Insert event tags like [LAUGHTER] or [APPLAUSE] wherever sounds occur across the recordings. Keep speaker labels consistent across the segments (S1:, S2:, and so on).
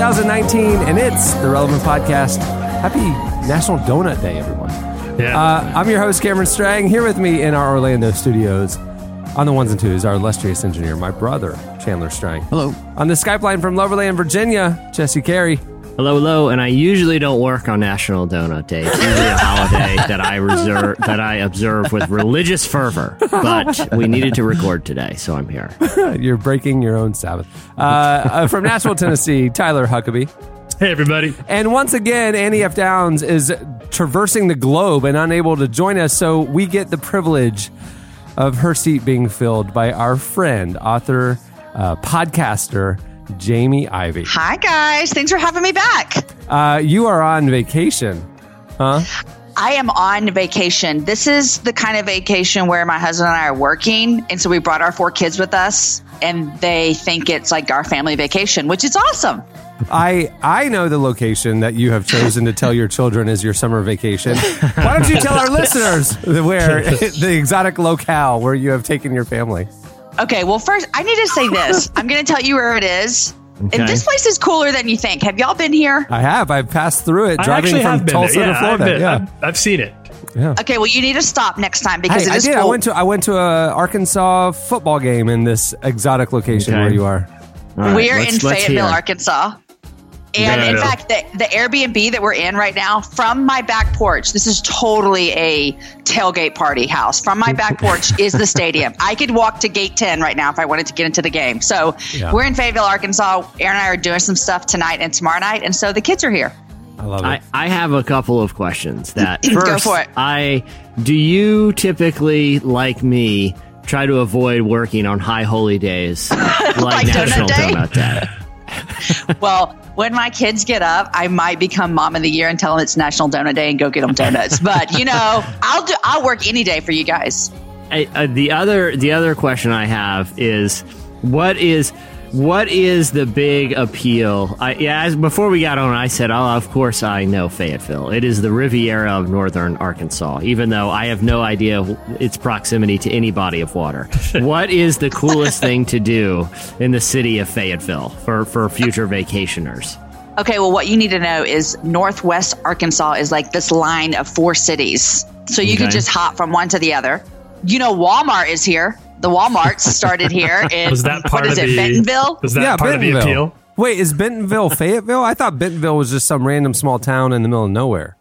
S1: 2019, and it's the Relevant Podcast. Happy National Donut Day, everyone.
S2: Yeah.
S1: Uh, I'm your host, Cameron Strang. Here with me in our Orlando studios on the ones and twos, our illustrious engineer, my brother, Chandler Strang.
S3: Hello.
S1: On the Skype line from Loverland, Virginia, Jesse Carey.
S4: Hello, hello, and I usually don't work on National Donut Day. It's usually a holiday that I reserve that I observe with religious fervor. But we needed to record today, so I'm here. [LAUGHS]
S1: You're breaking your own Sabbath. Uh, uh, from Nashville, Tennessee, Tyler Huckabee.
S2: hey, everybody.
S1: And once again, Annie F. Downs is traversing the globe and unable to join us, so we get the privilege of her seat being filled by our friend, author, uh, podcaster, Jamie Ivey.
S5: Hi, guys. Thanks for having me back.
S1: Uh, you are on vacation, huh?
S5: I am on vacation. This is the kind of vacation where my husband and I are working. And so we brought our four kids with us, and they think it's like our family vacation, which is awesome.
S1: I I know the location that you have chosen to tell your children is your summer vacation. Why don't you tell our [LAUGHS] listeners where the exotic locale where you have taken your family?
S5: Okay, well, first, I need to say this. I'm going to tell you where it is.
S4: Okay.
S5: And this place is cooler than you think. Have y'all been here?
S1: I have. I've passed through it
S2: I
S1: driving
S2: actually
S1: from
S2: have
S1: Tulsa
S2: there.
S1: to Florida.
S2: I've, been,
S1: yeah.
S2: I've, I've seen it.
S5: Okay, well, you need to stop next time because
S1: Hey,
S5: it
S1: I
S5: is
S1: did. I went to I went to a Arkansas football game in this exotic location
S4: Okay.
S1: where you are.
S4: All right,
S5: We're in Fayetteville,
S4: hear.
S5: Arkansas. And
S2: No, no,
S5: in
S2: no.
S5: fact, the, the Airbnb that we're in right now, from my back porch, this is totally a tailgate party house. From my back porch is the stadium. I could walk to gate 10 right now if I wanted to get into the game. So
S1: Yeah.
S5: we're in Fayetteville, Arkansas. Aaron and I are doing some stuff tonight and tomorrow night. And so the kids are here.
S1: I love it.
S4: I, I have a couple of questions. [CLEARS THROAT] That
S5: Go
S4: first,
S5: for it.
S4: I do you typically like me try to avoid working on high holy days [LAUGHS] like,
S5: Like Donut
S4: National
S5: Day?
S4: Donut Day? [LAUGHS]
S5: Well, when my kids get up, I might become mom of the year and tell them it's National Donut Day and go get them donuts. but you know, [LAUGHS] I'll do. I'll work any day for you guys.
S4: I, uh, the other the other question I have is what is what is the big appeal? I, yeah, as, before we got on, I said, "Oh, of course I know Fayetteville. It is the Riviera of northern Arkansas." Even though I have no idea its proximity to any body of water, [LAUGHS] what is the coolest thing to do in the city of Fayetteville for for future vacationers?
S5: Okay, well, what you need to know is Northwest Arkansas is like this line of four cities. So you
S4: Okay.
S5: could just hop from one to the other. You know, Walmart is here. The Walmarts started here. [LAUGHS] In,
S2: Was that part
S5: what is
S2: of
S5: it,
S2: the
S5: Bentonville?
S2: Was that
S1: yeah,
S2: part of the
S1: Bentonville.
S2: appeal?
S1: Wait, is Bentonville Fayetteville? I thought Bentonville was just some random small town in the middle of nowhere.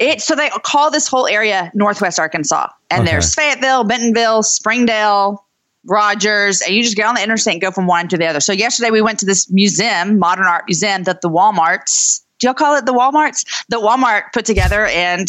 S5: It, so they call this whole area Northwest Arkansas. And
S1: Okay.
S5: there's Fayetteville, Bentonville, Springdale, Rogers, and you just get on the interstate and go from one to the other. So yesterday we went to this museum, modern art museum that the Walmarts, do y'all call it the Walmarts? The Walmart put together and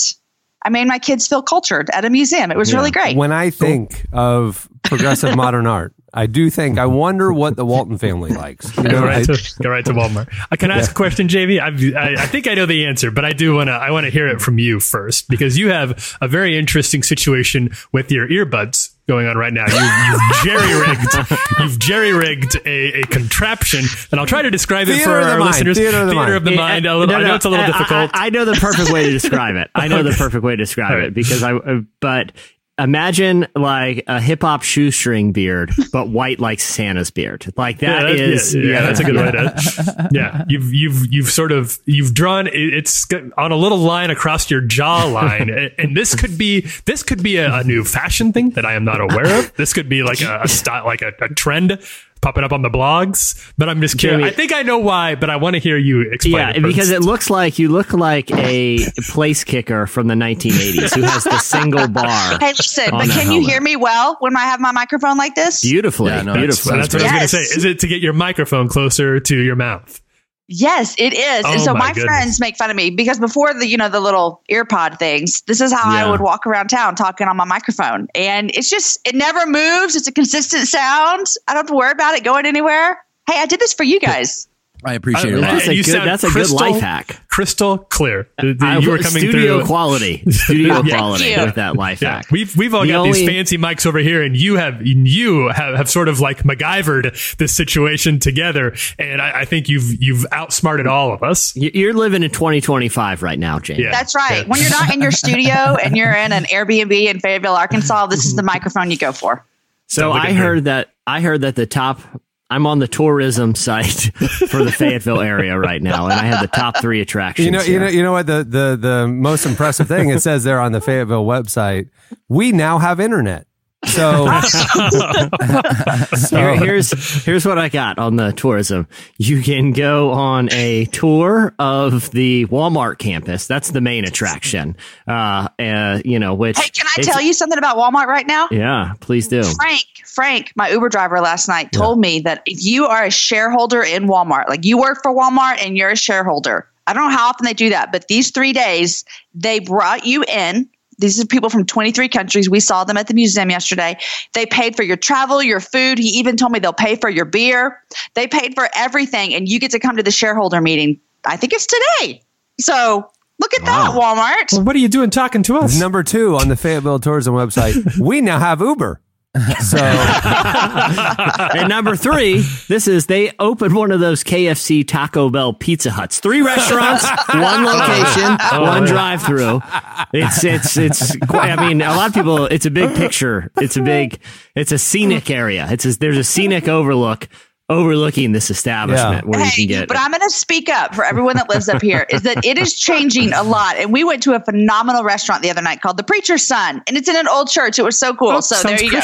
S5: I made my kids feel cultured at a museum. It was really great.
S1: When I think of progressive modern art, I do think I wonder what the Walton family likes. You know,
S2: Go right,
S1: I-
S2: to, go right to Walmart. I can I ask a question, Jamie? I've, I, I think I know the answer, but I do want to. I want to hear it from you first because you have a very interesting situation with your earbuds going on right now. You, you've [LAUGHS] jerry rigged. You've jerry rigged a, a contraption, and I'll try to describe it for
S1: of the
S2: our
S1: mind,
S2: listeners.
S1: theater of the mind.
S2: mind.
S4: Yeah,
S2: A little,
S4: no,
S2: I know it's a little
S4: I-
S2: difficult.
S4: I, I know the perfect way to describe it. I know the [LAUGHS] perfect way to describe it because I. uh, But imagine like a hip hop shoestring beard, but white like Santa's beard. Like
S2: yeah,
S4: that
S2: that-
S4: is.
S2: yeah, yeah, that's a good way to. Yeah, [LAUGHS] you've you've you've sort of you've drawn it's on a little line across your jawline, and- and this could be this could be a, a new fashion thing that I am not aware of. This could be like a, a style, like a, a trend popping up on the blogs. But I'm just curious.
S4: Jamie-
S2: I think I know why, but I want to hear you explain.
S4: Yeah,
S2: it
S4: because it looks like you look like a place kicker from the 1980s who has the single bar.
S5: Hey, listen, but
S4: their
S5: can you hear me well when I have my microphone like this?
S4: Beautifully,
S3: Yeah, no,
S2: That's,
S4: beautifully.
S2: that's what I was going to say. Is it to get your microphone closer to your mouth?
S5: Yes, it is. and
S2: Oh,
S5: so
S2: my
S5: my, friends make fun of me because before the, you know, the little earpod things, this is how
S4: Yeah.
S5: I would walk around town talking on my microphone. And it's just, it never moves. It's a consistent sound. I don't have to worry about it going anywhere. Hey, I did this for you guys.
S3: I appreciate it.
S4: That's a
S2: you
S4: good-
S2: sound
S4: that's a good
S2: crystal-
S4: life hack.
S2: Crystal clear. Uh, the- the-
S4: I-
S2: you were coming
S4: studio
S2: through.
S4: quality, [LAUGHS] studio
S2: Yeah.
S4: quality
S5: you.
S4: with that life
S2: Yeah,
S4: hack.
S2: we've we've all
S4: The
S2: got
S4: only-
S2: these fancy mics over here, and you have you have, have sort of like MacGyvered this situation together, and I, I think you've you've outsmarted all of us.
S4: You're living in 2025 right now, James.
S2: Yeah.
S5: That's right.
S2: Yeah.
S5: When you're not in your [LAUGHS] studio and you're in an Airbnb in Fayetteville, Arkansas, this is the mm-hmm. microphone you go for.
S4: So
S2: Sounds like
S4: I
S2: a
S4: heard that I heard that the top. I'm on the tourism [LAUGHS] site for the Fayetteville area right now, and I have the top three attractions.
S1: You know, you know, you know what the, the the most impressive thing it says there on the Fayetteville website. We now have internet. So, [LAUGHS] so
S4: Here- here's here's what I got on the tourism. You can go on a tour of the Walmart campus. That's the main attraction. Uh, uh you know, which
S5: Hey, can I tell you something about Walmart right now?
S4: Yeah, please do.
S5: Frank, Frank, my Uber driver last night told me that if you are a shareholder in Walmart, like you work for Walmart and you're a shareholder, I don't know how often they do that, but these three days they brought you in. These are people from 23 countries. We saw them at the museum yesterday. They paid for your travel, your food. He even told me they'll pay for your beer. They paid for everything, and you get to come to the shareholder meeting. I think it's today. So look at that, Walmart.
S2: Well, what are you doing talking to us?
S1: number two on the Fayetteville Tourism website, [LAUGHS] we now have Uber. [LAUGHS] So
S4: and number three, this is they opened one of those KFC Taco Bell Pizza Huts. Three restaurants, [LAUGHS] one location, oh, one oh, drive through. It's it's it's quite, I mean, a lot of people it's a big picture. It's a big it's a scenic area. It's a, there's a scenic overlook overlooking this establishment
S1: Yeah.
S4: where you
S5: Hey,
S4: can get
S5: but I'm going to speak up for everyone that lives up here. Is that it is changing a lot, and we went to a phenomenal restaurant the other night called the Preacher's Son, and it's in an old church. It was so cool.
S2: Oh,
S5: so there you go.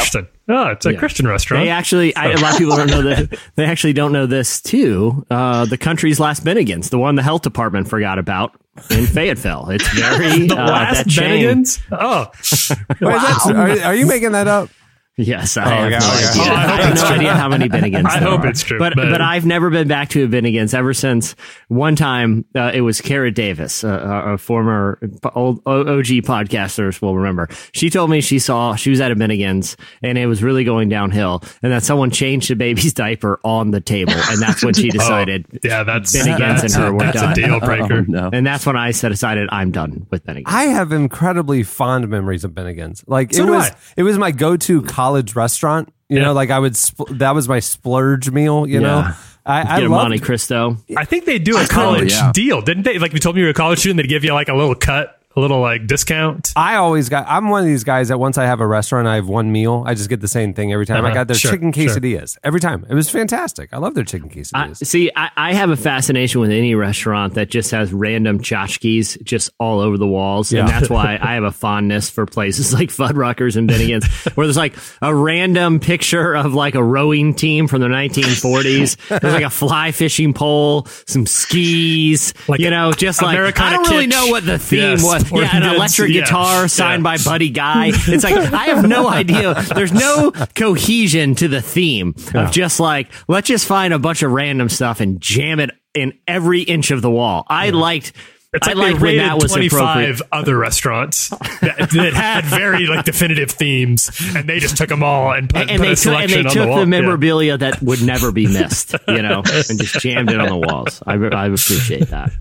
S2: Oh, it's a Christian restaurant.
S4: They actually, I, a lot of people don't know that. [LAUGHS] They actually don't know this too. Uh, the country's last Bennigan's, the one the health department forgot about in Fayetteville. It's very [LAUGHS]
S2: the
S4: uh,
S2: last
S4: that chain.
S2: Bennigan's. Oh, [LAUGHS]
S1: Wait, that's- are, are you making that up?
S4: Yes, I
S1: okay,
S4: have no
S1: okay.
S4: idea.
S2: Oh, I
S4: I have
S2: it's
S4: no
S2: true.
S4: idea how many Bennigan's. [LAUGHS]
S2: I hope
S4: are.
S2: it's true,
S4: but,
S2: but-
S4: but I've never been back to a Bennigan's ever since one time. Uh, it was Kara Davis, uh, a former old OG podcasters will remember. She told me she saw she was at a Bennigan's and it was really going downhill, and that someone changed the baby's [LAUGHS] diaper on the table, and that's when she [LAUGHS] decided.
S2: Oh, yeah, that's
S4: Bennigan's
S2: that's,
S4: and her were
S2: that's a deal breaker.
S3: Oh, no.
S4: And that's when I said decided I'm done with Bennigan's.
S1: I have incredibly fond memories of Bennigan's. Like
S2: So
S1: it
S2: do
S1: was,
S2: I.
S1: it was my go-to college restaurant. You
S2: Yeah.
S1: know, like I would. Spl- that was my splurge meal. You
S4: Yeah.
S1: know, I, I
S4: Get a
S1: loved-
S4: Monte Cristo.
S2: I think they do a college
S3: yeah.
S2: deal, didn't they? Like you told me you were a college student, they'd give you like a little cut, a little like discount.
S1: I always got. I'm one of these guys that once I have a restaurant, I have one meal. I just get the same thing every time. I
S2: Uh-huh.
S1: got their
S2: Sure,
S1: chicken
S2: sure.
S1: quesadillas every time. It was fantastic. I love their chicken
S4: I,
S1: quesadillas.
S4: see, I, I have a fascination with any restaurant that just has random tchotchkes just all over the walls,
S1: Yeah.
S4: and that's why [LAUGHS] I have a fondness for places [LAUGHS] like Fuddruckers and Bennigan's, where there's like a random picture of like a rowing team from the 1940s. [LAUGHS] There's like a fly fishing pole, some skis,
S2: Like
S4: you know, just like I don't really know what the theme
S2: Yes,
S4: was. Yeah, an electric
S2: yeah.
S4: guitar signed
S2: Yeah.
S4: by Buddy Guy. [LAUGHS] It's like I have no idea. There's no cohesion to the theme of just like let's just find a bunch of random stuff and jam it in every inch of the wall. I liked.
S2: It's
S4: I
S2: like they
S4: liked when that was
S2: 25
S4: appropriate.
S2: other restaurants that, that had very like definitive themes, and they just took them all and put,
S4: And,
S2: put
S4: they
S2: a
S4: took, and they
S2: on
S4: took
S2: the wall.
S4: the,
S2: Yeah.
S4: memorabilia that would never be missed, you know, [LAUGHS] and just jammed it on the walls. I, I appreciate that.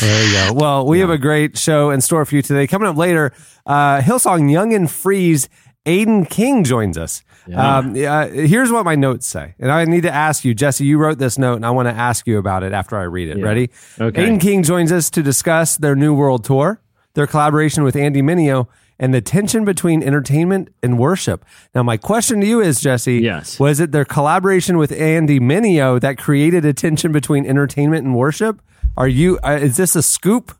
S1: There you go. Well, we have a great show in store for you today. Coming up later, uh, Hillsong Young and Free's. Aodhan King joins us. Um, uh, here's what my notes say, and I need to ask you, Jesse. You wrote this note, and I want to ask you about it after I read it. Ready?
S4: Okay.
S1: Aodhan King joins us to discuss their new world tour, their collaboration with Andy Mineo, and the tension between entertainment and worship. Now, my question to you is, Jesse,
S4: Yes.
S1: was it their collaboration with Andy Mineo that created a tension between entertainment and worship? Are you? Uh, is this a scoop?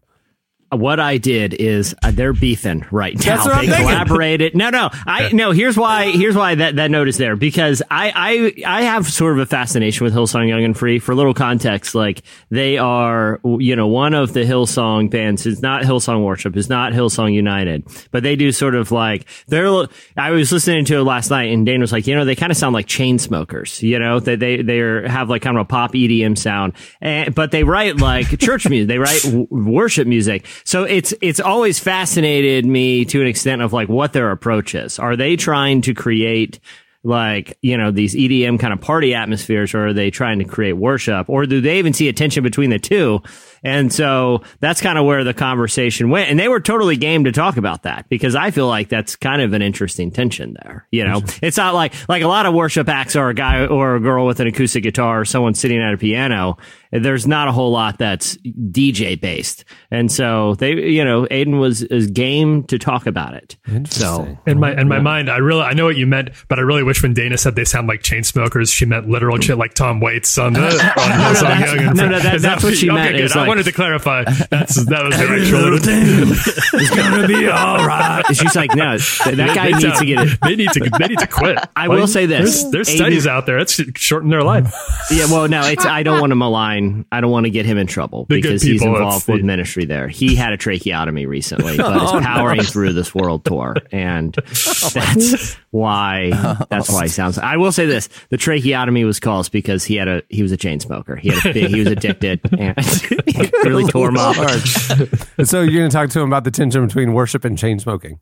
S4: What I did is uh, they're beefing right now.
S1: That's what I'm
S4: they
S1: thinking.
S4: collaborated. No, no, I no. Here's why. Here's why that that note is there because I I I have sort of a fascination with Hillsong Young and Free. For a little context, like they are, you know, one of the Hillsong bands. It's not Hillsong Worship. It's not Hillsong United, but they do sort of like they're. I was listening to it last night, and Dane was like, you know, they kind of sound like chain smokers. You know, that they they are, have like kind of a pop EDM sound, and, but they write like church music. They write w- worship music. So it's it's always fascinated me to an extent of like what their approach is. Are they trying to create like you know these EDM kind of party atmospheres, or are they trying to create worship, or do they even see a tension between the two? And so that's kind of where the conversation went, and they were totally game to talk about that because I feel like that's kind of an interesting tension there. You know, it's not like like a lot of worship acts are a guy or a girl with an acoustic guitar or someone sitting at a piano. There's not a whole lot that's DJ based, and so they, you know, Aodhan was is game to talk about it. So
S2: In my in my mind, I really I know what you meant, but I really wish when Dana said they sound like chain smokers, she meant literal shit like Tom Waits on the [LAUGHS] on Hillsong
S4: that's-
S2: Young and
S4: no,
S2: Free.
S4: no, that-
S2: Is
S4: that's what she
S2: okay,
S4: meant,
S2: good.
S4: is like-
S2: wanted to clarify. That's that was [LAUGHS] the right shoulder. [LAUGHS]
S4: it's gonna be all right. She's like, no, th- that guy needs to get it. [LAUGHS]
S2: They need to. They need to quit.
S4: I will say this.
S2: There's, there's
S4: Aiden-
S2: studies out there. That's shortened their life.
S4: Yeah, well, no, it's I don't want to malign. I don't want to get him in trouble
S2: The good
S4: because he's involved
S2: it's the-
S4: with ministry there. He had a tracheotomy recently, but
S1: Oh,
S4: is powering through this world tour, and that's why that's why he sounds. I will say this: the tracheotomy was caused because he had a he was a chain smoker. He had a he was addicted and it [LAUGHS] really tore him up.
S1: Lord. [LAUGHS] so you're going to talk to him about the tension between worship and chain smoking.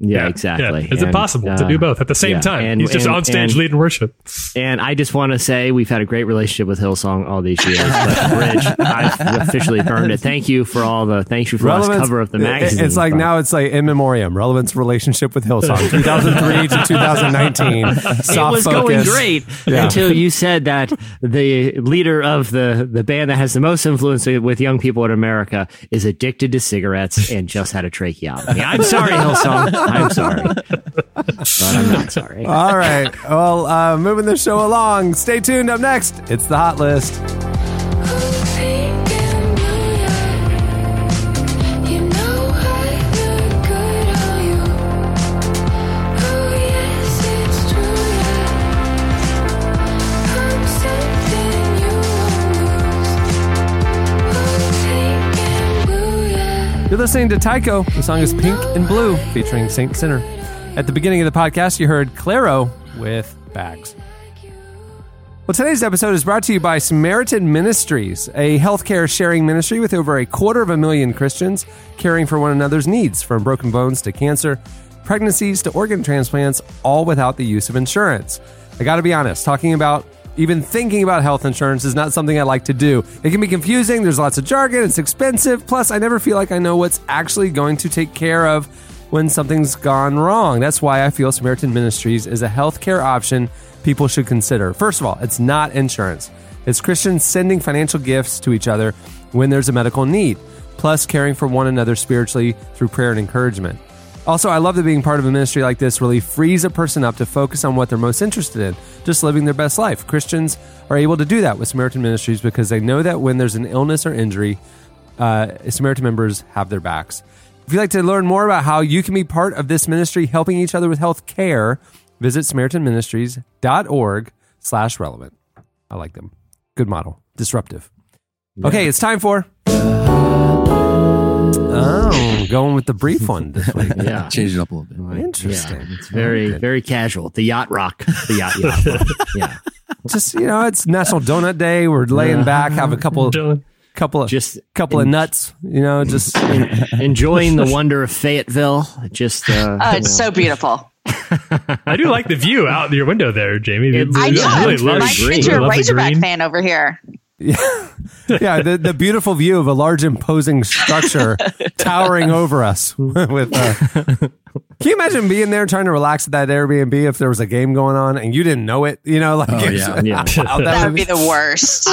S4: Yeah, exactly.
S2: Yeah. Is it
S4: And,
S2: possible to
S4: uh,
S2: do both at the same
S4: yeah,
S2: time?
S4: and-
S2: He's just
S4: and-
S2: on stage
S4: and-
S2: leading worship.
S4: And I just want to say we've had a great relationship with Hillsong all these years. But [LAUGHS] Bridge, I've officially burned it. Thank you for all the thank you for all this cover of the
S1: it-
S4: magazine.
S1: It's like
S4: But-
S1: now it's like in memoriam, relevance relationship with Hillsong, 2003 to 2019. Soft [LAUGHS]
S4: it was going great
S1: Yeah.
S4: until you said that the leader of the, the band that has the most influence with young people in America is addicted to cigarettes and just had a tracheotomy. I'm sorry, [LAUGHS] Hillsong. I'm sorry. [LAUGHS] But I'm not sorry.
S1: All right. Well, uh, moving the show along. Stay tuned. Up next, it's the hot list. You're listening to Tycho. The song is Pink and Blue, featuring Saint Sinner. At the beginning of the podcast, you heard Claro with Bags. Well, today's episode is brought to you by Samaritan Ministries, a healthcare sharing ministry with over a quarter of a million Christians caring for one another's needs, from broken bones to cancer, pregnancies to organ transplants, all without the use of insurance. I got to be honest, talking about even thinking about health insurance is not something I like to do. It can be confusing, there's lots of jargon, it's expensive, plus, I never feel like I know what's actually going to take care of when something's gone wrong. That's why I feel Samaritan Ministries is a healthcare option people should consider. First of all, it's not insurance. It's Christians sending financial gifts to each other when there's a medical need, plus caring for one another spiritually through prayer and encouragement. Also, I love that being part of a ministry like this really frees a person up to focus on what they're most interested in, just living their best life. Christians are able to do that with Samaritan Ministries because they know that when there's an illness or injury, uh, Samaritan members have their backs. If you'd like to learn more about how you can be part of this ministry helping each other with health care, visit samaritanministries.org slash relevant. I like them. Good model. Disruptive. Okay, it's time for... Oh, [LAUGHS] going with the brief one this [LAUGHS] week.
S4: Yeah.
S3: Change it up a little bit.
S1: Interesting.
S4: Yeah, it's very, very casual. The yacht rock. The yacht yacht. rock. [LAUGHS] Yeah.
S1: Just, you know, it's National Donut Day. We're laying back, have a couple
S2: Dylan.
S1: couple of
S4: Just
S1: couple of nuts, you know, just
S4: enjoying the wonder of Fayetteville. Just uh,
S5: Oh,
S4: you
S5: it's
S4: know.
S5: so beautiful.
S2: I do like the view out your window there, Jamie.
S4: It's-
S5: I do.
S2: Really
S4: it's
S2: love
S4: very
S5: My
S4: green.
S5: kids are a
S2: love
S5: Razorback
S2: green.
S5: fan over here.
S1: Yeah, the, the beautiful view of a large imposing structure [LAUGHS] towering over us. [LAUGHS] with, uh, can you imagine being there trying to relax at that Airbnb if there was a game going on and you didn't know it? You know, like
S3: Oh, yeah.
S4: Yeah. [LAUGHS]
S1: wow, that
S5: That
S1: would
S5: would be the worst.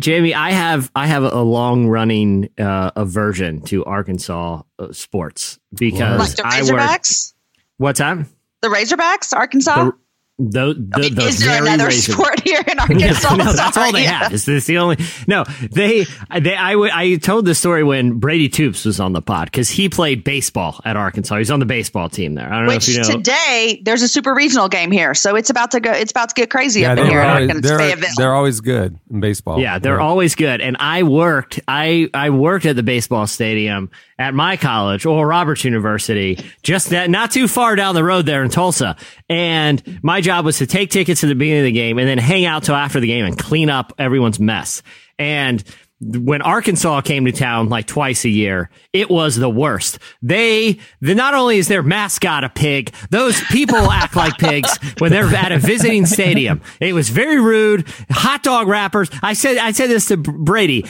S4: Jamie, I have I have a long running uh, aversion to Arkansas uh, sports because
S5: like the
S4: I work.
S5: Razorbacks?
S4: What's that?
S5: The Razorbacks, Arkansas?
S4: The, The, the, the
S5: Is there
S4: very
S5: another
S4: Razor-
S5: sport here in [LAUGHS] Arkansas?
S4: no, that's all they have. It's, it's the only. No, they. They. I. w- I told the story when Brady Toops was on the pod because he played baseball at Arkansas. He's on the baseball team there. I don't know
S5: Which
S4: if you know.
S5: today there's a super regional game here, so it's about to go. It's about to get crazy up in
S1: they're,
S5: here
S1: always,
S5: Arkansas.
S1: they're,
S5: Fayetteville.
S1: they're always good in baseball.
S4: Yeah, they're always good. And I worked, I, I worked at the baseball stadium at my college, Oral Roberts University, just that, not too far down the road there in Tulsa. And my job was to take tickets at the beginning of the game and then hang out till after the game and clean up everyone's mess. And when Arkansas came to town like twice a year, it was the worst. They, the, not only is their mascot a pig, those people [LAUGHS] act like pigs when they're at a visiting stadium. It was very rude. Hot dog wrappers. I said, I said this to Brady.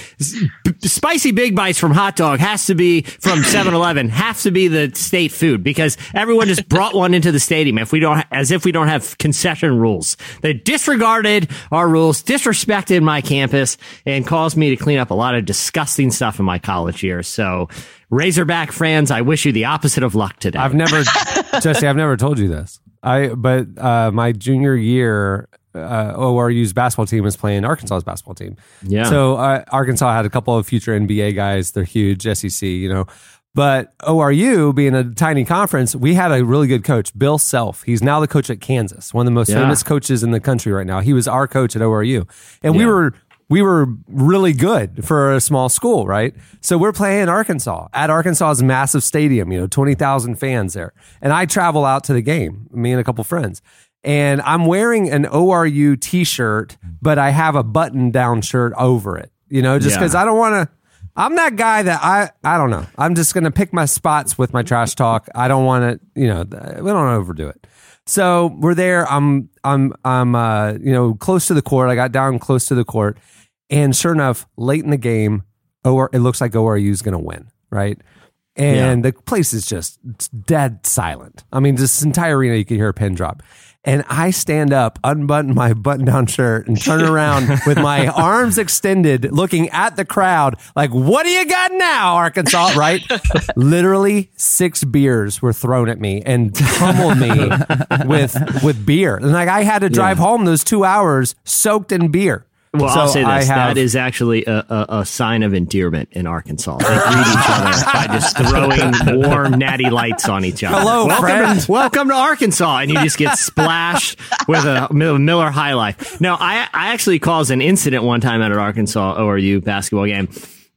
S4: Spicy Big Bites from Hot Dog has to be from 7-Eleven, has to be the state food because everyone just brought one into the stadium. If we don't, as if we don't have concession rules, they disregarded our rules, disrespected my campus, and caused me to clean up a lot of disgusting stuff in my college years. So, Razorback fans, I wish you the opposite of luck today.
S1: I've never, [LAUGHS] Jesse, I've never told you this. I but uh, my junior year, uh, ORU's basketball team was playing Arkansas's basketball team.
S4: Yeah.
S1: So uh, Arkansas had a couple of future NBA guys. They're huge, SEC, you know. But ORU being a tiny conference, we had a really good coach, Bill Self. He's now the coach at Kansas, one of the most
S4: Yeah.
S1: famous coaches in the country right now. He was our coach at ORU, and we were we were really good for a small school, right? So we're playing Arkansas at Arkansas's massive stadium, you know, 20,000 fans there. And I travel out to the game, me and a couple friends. And I'm wearing an ORU t shirt, but I have a button down shirt over it, you know, just
S4: Yeah.
S1: because I don't want to. I'm that guy that I, I don't know. I'm just going to pick my spots with my trash talk. I don't want to, you know, we don't overdo it. So we're there. I'm, I'm, I'm, uh, you know, close to the court. I got down close to the court. And sure enough, late in the game, OR, it looks like ORU is going to win, right? And the place is just dead silent. I mean, this entire arena, you can hear a pin drop. And I stand up, unbutton my button down shirt, and turn around [LAUGHS] with my arms extended, looking at the crowd, like, what do you got now, Arkansas? Right? [LAUGHS] Literally six beers were thrown at me and pummeled me [LAUGHS] with with beer. And like I had to drive home those two hours soaked in beer.
S4: Well,
S1: So
S4: I'll say this:
S1: have-
S4: that is actually a, a, a sign of endearment in Arkansas. They greet each other by just throwing warm, natty lights on each other.
S1: Hello,
S4: welcome
S1: friend.
S4: To, welcome to Arkansas, and you just get splashed with a Miller High Life. No, I I actually caused an incident one time at an Arkansas ORU basketball game.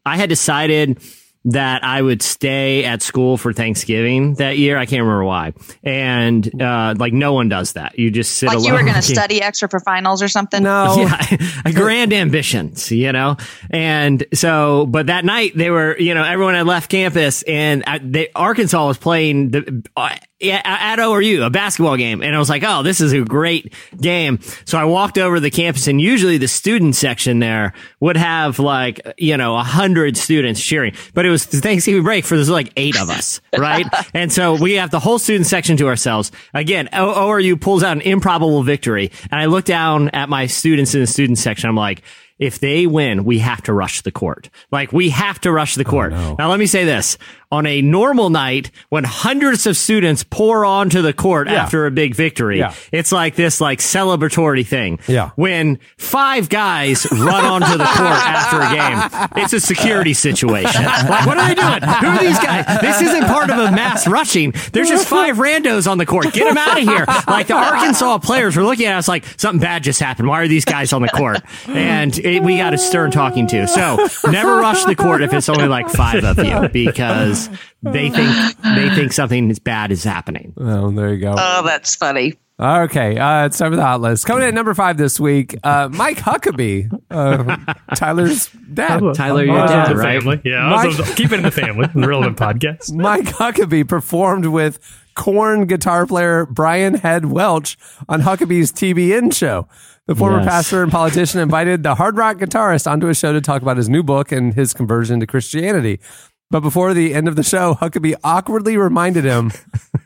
S4: I had decided that I would stay at school for Thanksgiving that year. I can't remember why. And uh, like no one does that. You just sit
S5: like
S4: alone.
S5: you were going [LAUGHS] to study extra for finals or something.
S1: No. [LAUGHS]
S4: Yeah, a grand ambitions, you know? And so, but that night they were, you know, everyone had left campus and uh, they, Arkansas was playing the, uh, yeah, at ORU, a basketball game. And I was like, oh, this is a great game. So I walked over to the campus and usually the student section there would have like, you know, a hundred students cheering, but it was Thanksgiving break for there's like eight of us, [LAUGHS] right? and so we have the whole student section to ourselves. Again, ORU pulls out an improbable victory. And I look down at my students in the student section. I'm like, if they win, we have to rush the court. Like we have to rush the oh, court. Now let me say this. On a normal night, when hundreds of students pour onto the court
S1: Yeah.
S4: after a big victory,
S1: Yeah.
S4: it's like this like celebratory thing.
S1: Yeah.
S4: When five guys run onto the court after a game, it's a security situation. Like, what are they doing? Who are these guys? This isn't part of a mass rushing. There's just five randos on the court. Get them out of here. Like the Arkansas players were looking at us like something bad just happened. Why are these guys on the court? And it, we got a stern talking to. So never rush the court if it's only like five of you because they think they think something bad is happening.
S1: Oh, there you go.
S5: Oh, that's funny.
S1: Okay, uh, it's time for the hot list. Coming in at number five this week, uh, Mike Huckabee, uh, Tyler's dad.
S4: Tyler, your
S1: Uh,
S4: dad, right?
S2: family. Yeah,
S1: Mike-
S2: also keep it in the family. Relevant podcast.
S1: Mike Huckabee performed with Korn guitar player Brian Head Welch on Huckabee's TBN show. The former
S4: Yes.
S1: pastor and politician invited the hard rock guitarist onto his show to talk about his new book and his conversion to Christianity. But before the end of the show, Huckabee awkwardly reminded him,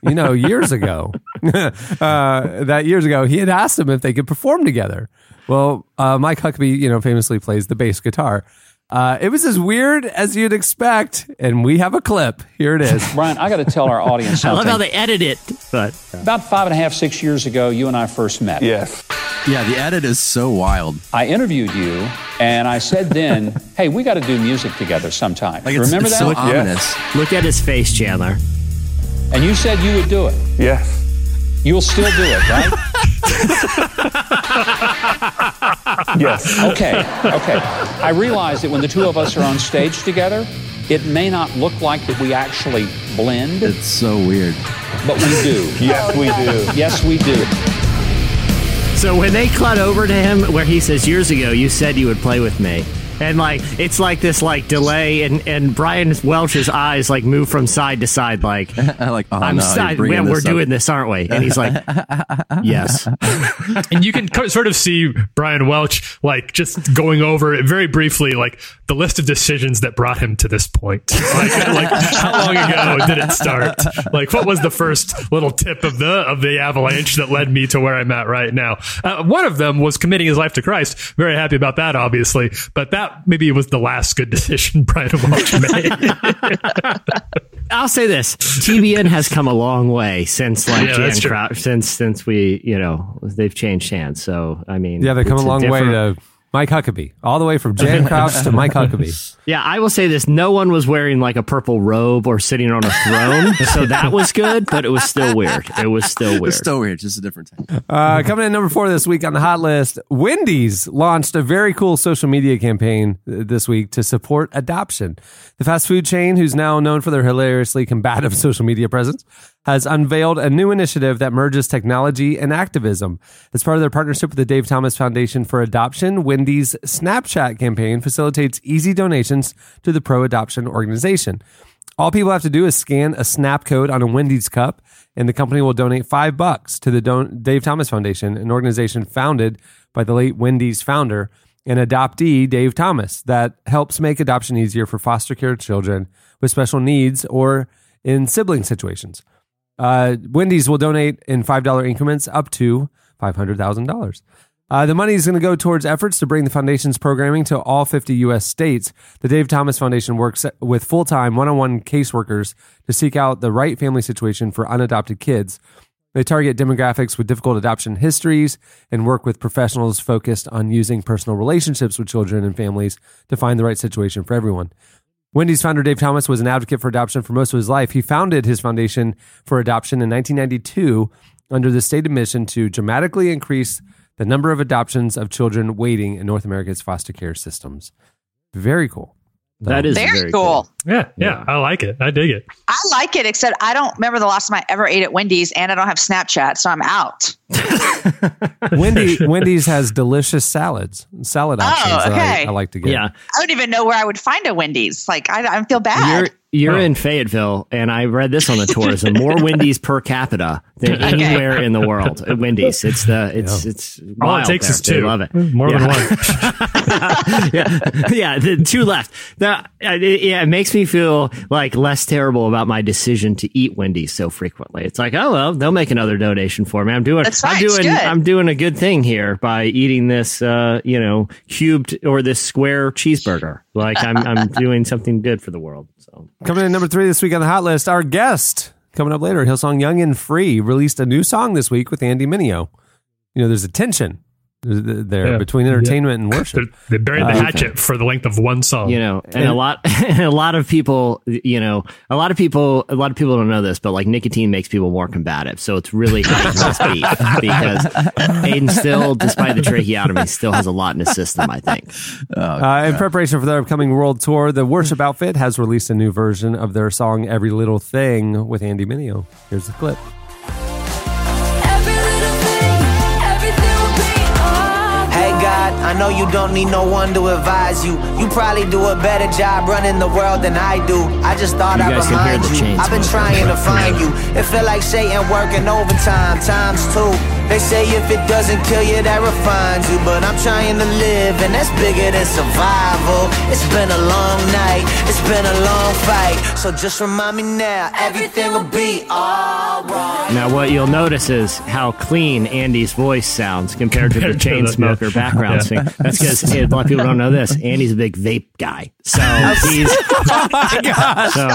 S1: you know, years ago, [LAUGHS] uh, that years ago, he had asked him if they could perform together. Well, uh, Mike Huckabee, you know, famously plays the bass guitar. Uh, it was as weird as you'd expect, and we have a clip. Here it is.
S3: Brian, I got to tell our audience [LAUGHS]
S4: I love how they edit it, but
S3: About five and a half, six years ago, you and I first met.
S6: Yes.
S7: Yeah, the edit is so wild.
S3: I interviewed you, and I said then, [LAUGHS] "Hey, we got to do music together sometime."
S7: Like it's,
S3: Remember
S7: it's
S3: that?
S7: so ominous.
S4: look at his face, Chandler.
S3: and you said you would do it.
S6: Yes.
S3: You'll still do it, right?
S6: Yes.
S3: Okay. Okay. I realize that when the two of us are on stage together, it may not look like that we actually blend,
S7: It's so weird.
S3: but we do.
S6: Yes, we do.
S3: Yes, we do.
S4: So when they cut over to him, where he says, "Years ago, you said you would play with me," and like it's like this like delay, and and Brian Welch's eyes like move from side to side, like
S7: I [LAUGHS] like. Oh,
S4: I'm
S7: no,
S4: side,
S7: you're
S4: we're
S7: up.
S4: doing this, aren't we? And he's like, [LAUGHS] "Yes." [LAUGHS]
S2: and you can sort of see Brian Welch like just going over it very briefly, like the list of decisions that brought him to this point. Like, like how long ago did it start? Like, what was the first little tip of the of the avalanche that led me to where I'm at right now? Uh, one of them was committing his life to Christ. Very happy about that, obviously, but that maybe it was the last good decision [LAUGHS] Brian Welch made. [LAUGHS]
S4: I'll say this: TBN has come a long way since like
S2: Yeah,
S4: Jan
S2: that's true.
S4: Crouch, since since we you know they've changed hands. So I mean,
S1: Yeah, they've come a long way
S4: different-
S1: to Mike Huckabee, all the way from Jan [LAUGHS] Crouch to Mike Huckabee.
S4: Yeah, I will say this: no one was wearing like a purple robe or sitting on a throne, so that was good. But it was still weird. It was still weird.
S7: It's still weird. Just a different time.
S1: Uh, coming in number four this week on the hot list, Wendy's launched a very cool social media campaign uh, this week to support adoption. The fast food chain, who's now known for their hilariously combative [LAUGHS] social media presence, has unveiled a new initiative that merges technology and activism. As part of their partnership with the Dave Thomas Foundation for Adoption, Wendy's Snapchat campaign facilitates easy donations to the pro adoption organization. All people have to do is scan a snap code on a Wendy's cup, and the company will donate five bucks to the Don- Dave Thomas Foundation, an organization founded by the late Wendy's founder and adoptee Dave Thomas that helps make adoption easier for foster care children with special needs or in sibling situations. Uh, Wendy's will donate in $5 increments up to $500,000. Uh, the money is going to go towards efforts to bring the foundation's programming to all 50 U.S. states. The Dave Thomas Foundation works with full time, one on one caseworkers to seek out the right family situation for unadopted kids. They target demographics with difficult adoption histories and work with professionals focused on using personal relationships with children and families to find the right situation for everyone. Wendy's founder Dave Thomas was an advocate for adoption for most of his life. He founded his foundation for adoption in 1992 under the stated mission to dramatically increase the number of adoptions of children waiting in North America's foster care systems. Very cool.
S4: That is
S5: Very,
S4: very,
S5: cool.
S2: yeah, yeah, I like it. I dig it.
S5: I like it, except I don't remember the last time I ever ate at Wendy's, and I don't have Snapchat, so I'm out. [LAUGHS]
S1: Wendy, [LAUGHS] Wendy's has delicious salads, salad
S5: Oh,
S1: options that I,
S5: okay.
S1: I like to get.
S4: Yeah,
S5: I don't even know where I would find a Wendy's. Like I, I feel bad.
S4: you're you're
S2: Oh.
S4: in Fayetteville, and I read this on the tourism. More Wendy's per capita than [LAUGHS]
S5: Okay.
S4: anywhere in the world. At Wendy's, it's the it's it's
S2: All
S4: wild
S2: it takes
S4: there.
S2: is
S4: They
S2: two.
S4: love it.
S2: More
S4: Yeah.
S2: than one. [LAUGHS]
S4: yeah, yeah, the two left. That uh, it, yeah, it makes me feel like less terrible about my decision to eat Wendy's so frequently. It's like, oh well, they'll make another donation for me. I'm doing,
S5: That's right,
S4: I'm
S5: right, it's
S4: doing,
S5: good.
S4: I'm doing a good thing here by eating this, uh, you know, cubed or this square cheeseburger. Like I'm, I'm doing something good for the world. So
S1: Coming in number three this week on the hot list, our guest coming up later, Hillsong Young and Free released a new song this week with Andy Mineo. You know, there's a tension there
S2: Yeah.
S1: between entertainment and [LAUGHS] worship.
S2: They buried the
S1: Uh,
S2: hatchet for the length of one song.
S4: you know, and a lot, [LAUGHS] a lot of people, you know, a lot of people, a lot of people don't know this, but like nicotine makes people more combative. So it's really heightened this beef because Aodhan still, despite the tracheotomy, still has a lot in his system. I think.
S1: Uh, in preparation for their upcoming world tour, the worship outfit has released a new version of their song "Every Little Thing" with Andy Mineo. Here's the clip.
S8: I know you don't need no one to advise you. You probably do a better job running the world than I do. I just thought I'd
S4: guys can hear
S8: remind you. I've been trying to [LAUGHS] find you. It feel like Satan working overtime times two. They say if it doesn't kill you, that refines you. But I'm trying to live, and that's bigger than survival. It's been a long night, it's been a long fight. So just remind me now, everything will be alright.
S4: Now, what you'll notice is how clean Andy's voice sounds compared to the [LAUGHS]
S2: Compared to
S4: chain
S2: the-
S4: smoker
S2: yeah.
S4: background
S2: Yeah.
S4: sing. That's because a lot of people don't know this. Andy's a big vape guy, so [LAUGHS] oh he's so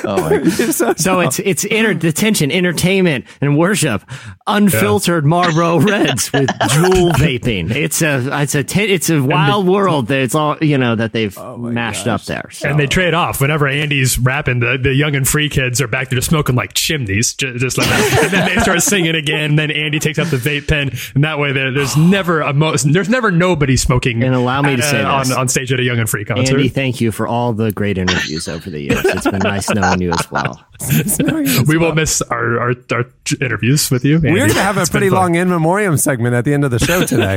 S4: [LAUGHS]
S7: Oh my
S4: so it's it's inter- detention, entertainment, and worship. Unfiltered Marlboro [LAUGHS] Reds with Juul vaping. It's a it's a it's a wild world. That it's all you know that they've oh mashed up there. So.
S2: And they trade off. Whenever Andy's rapping, the, the young and free kids are back there just smoking like chimneys, just, just like that. [LAUGHS] And then they start singing again. And then Andy takes out the vape pen, and that way there, there's never a mo- there's never nobody smoking.
S4: And allow me
S2: at
S4: to say
S2: a-
S4: this.
S2: on, on stage at a young and free concert.
S4: Andy, thank you for all the great interviews over the years. It's been nice knowing you as well. [LAUGHS]
S2: we will miss our, our, our interviews with you.
S1: We're going to have a pretty long in memoriam segment at the end of the show today.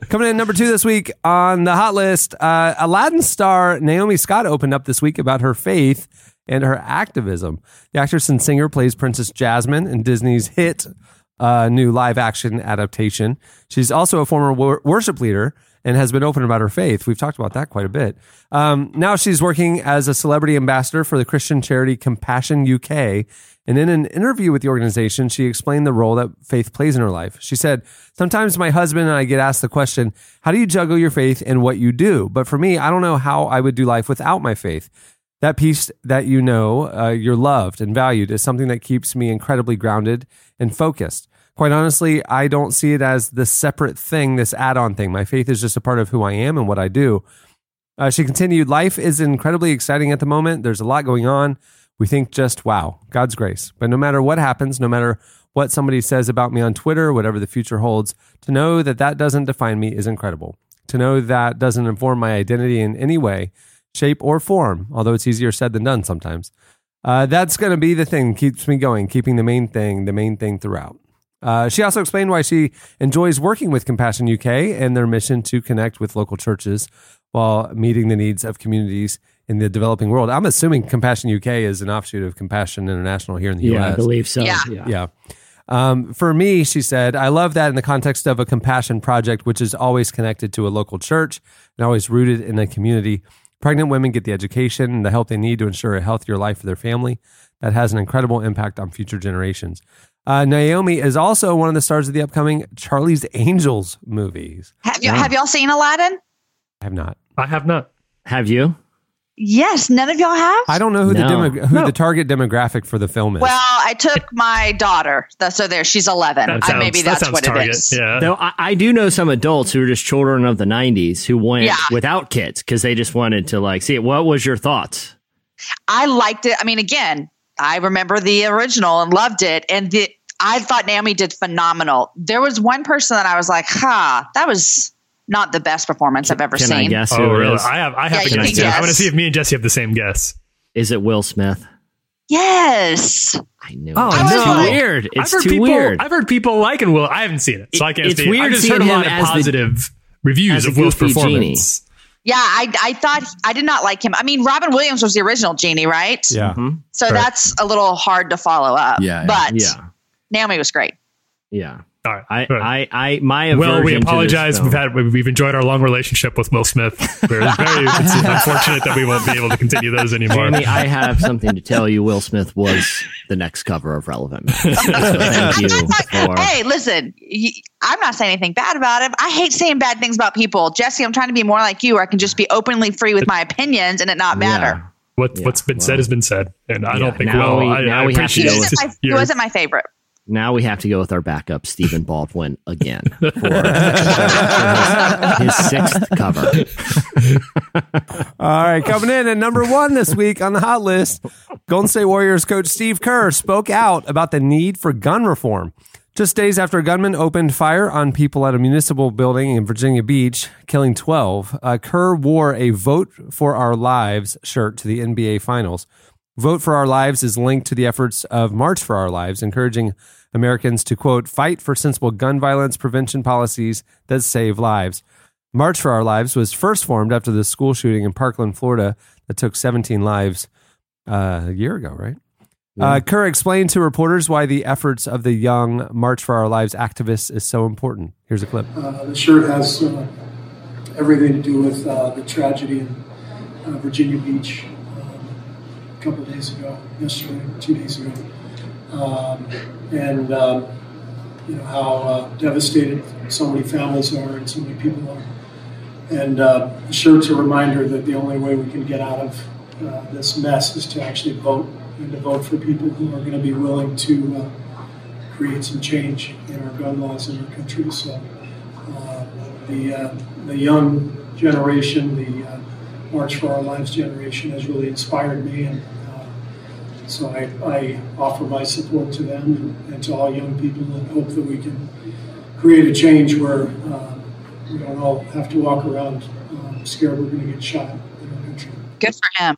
S1: [LAUGHS] Coming in number two this week on the hot list, uh, Aladdin star Naomi Scott opened up this week about her faith and her activism. The actress and singer plays Princess Jasmine in Disney's hit uh, new live action adaptation. She's also a former wor- worship leader and has been open about her faith. We've talked about that quite a bit. Um, now she's working as a celebrity ambassador for the Christian charity Compassion UK. And in an interview with the organization, she explained the role that faith plays in her life. She said, Sometimes my husband and I get asked the question, How do you juggle your faith and what you do? But for me, I don't know how I would do life without my faith. That piece that you know uh, you're loved and valued is something that keeps me incredibly grounded and focused. Quite honestly, I don't see it as this separate thing, this add on thing. My faith is just a part of who I am and what I do. Uh, she continued, Life is incredibly exciting at the moment. There's a lot going on. We think just, wow, God's grace. But no matter what happens, no matter what somebody says about me on Twitter, whatever the future holds, to know that that doesn't define me is incredible. To know that doesn't inform my identity in any way, shape, or form, although it's easier said than done sometimes. Uh, that's going to be the thing keeps me going, keeping the main thing, the main thing throughout. Uh, she also explained why she enjoys working with Compassion UK and their mission to connect with local churches while meeting the needs of communities in the developing world. I'm assuming Compassion UK is an offshoot of Compassion International here in the
S4: Yeah,
S1: US.
S4: I believe so.
S5: Yeah.
S1: Yeah. Um, for me, she said, I love that in the context of a compassion project, which is always connected to a local church and always rooted in a community. Pregnant women get the education and the help they need to ensure a healthier life for their family. That has an incredible impact on future generations. Uh, Naomi is also one of the stars of the upcoming Charlie's Angels movies.
S5: Have you have y'all seen Aladdin?
S1: I have not.
S2: I have not.
S4: Have you?
S5: Yes, none of y'all have.
S1: I don't know who
S4: No.
S1: the demo- who the target demographic for the film is.
S5: well, I took my daughter. So there, she's eleven.
S2: That
S5: I, maybe that's
S2: sounds
S5: what
S2: target.
S5: it is.
S2: Yeah.
S4: Though I, I do know some adults who are just children of the '90s who went
S5: Yeah.
S4: without kids because they just wanted to like see it. What was your thoughts?
S5: I liked it. I mean, again, I remember the original and loved it, and the I thought Naomi did phenomenal. There was one person that I was like, "Ha, that was not the best performance I've ever
S4: Can
S5: seen."
S4: I guess who
S2: Oh, really?
S4: is?
S2: I have. I have
S5: Yeah,
S2: to
S5: you
S2: guess. I
S5: guess.
S2: want to see if me and Jesse have the same guess.
S4: Is it Will Smith?
S5: Yes.
S4: I knew.
S2: Oh,
S4: it. it's
S5: no.
S4: too weird. It's
S2: I've heard
S4: too
S2: people,
S4: weird.
S2: I've heard people liking Will. I haven't seen it, so I can't.
S4: It's
S2: say.
S4: weird
S2: I just
S4: seeing
S2: heard a lot of
S4: as the-
S2: positive reviews of Will's
S4: goofy
S2: performance.
S5: Yeah, I I thought I did not like him. I mean, Robin Williams was the original genie, right?
S1: yeah. Mm-hmm.
S5: So
S2: Right.
S5: that's a little hard to follow up.
S7: Yeah, yeah.
S5: But
S4: yeah,
S5: Naomi was great.
S4: yeah.
S2: All right.
S4: I, I, I, my
S2: well, we
S4: aversion to this
S2: apologize. We've had we've enjoyed our long relationship with Will Smith. We're very it's [LAUGHS] unfortunate that we won't be able to continue those anymore.
S4: Jamie, I have something to tell you. Will Smith was the next cover of Relevant. [LAUGHS] So thank you for.
S5: Hey, listen, I'm not saying anything bad about him. I hate saying bad things about people. Jesse, I'm trying to be more like you, where I can just be openly free with my opinions and it not matter.
S2: what
S4: Yeah,
S2: what's been
S4: well.
S2: said has been said, and I
S4: Yeah,
S2: don't think
S4: now
S2: Will.
S4: we-
S2: I, I
S4: we have to
S5: He
S4: go
S2: appreciate
S4: with-
S5: wasn't, he wasn't my favorite.
S4: Now we have to go with our backup, Stephen Baldwin, again for [LAUGHS] his sixth cover.
S1: All right, coming in at number one this week on the hot list, Golden State Warriors coach Steve Kerr spoke out about the need for gun reform. Just days after a gunman opened fire on people at a municipal building in Virginia Beach, killing 12, uh, Kerr wore a Vote for Our Lives shirt to the NBA Finals. Vote for Our Lives is linked to the efforts of March for Our Lives, encouraging Americans to, quote, fight for sensible gun violence prevention policies that save lives. March for Our Lives was first formed after the school shooting in Parkland, Florida, that took 17 lives uh, a year ago, right? Uh, Kerr explained to reporters why the efforts of the young March for Our Lives activists is so important. Here's a clip.
S9: Uh, the shirt has uh, everything to do with uh, the tragedy in uh, Virginia Beach um, a couple of days ago, yesterday, two days ago, um, and um, you know how uh, devastated so many families are and so many people are. And uh, shirt's a reminder that the only way we can get out of uh, this mess is to actually vote and to vote for people who are going to be willing to uh, create some change in our gun laws in our country. So uh, the uh, the young generation, the uh, March for Our Lives generation, has really inspired me, and so I, I offer my support to them and, and to all young people, and hope that we can create a change where uh, we don't all have to walk around um, scared we're going to get shot in our country.
S5: Good for him.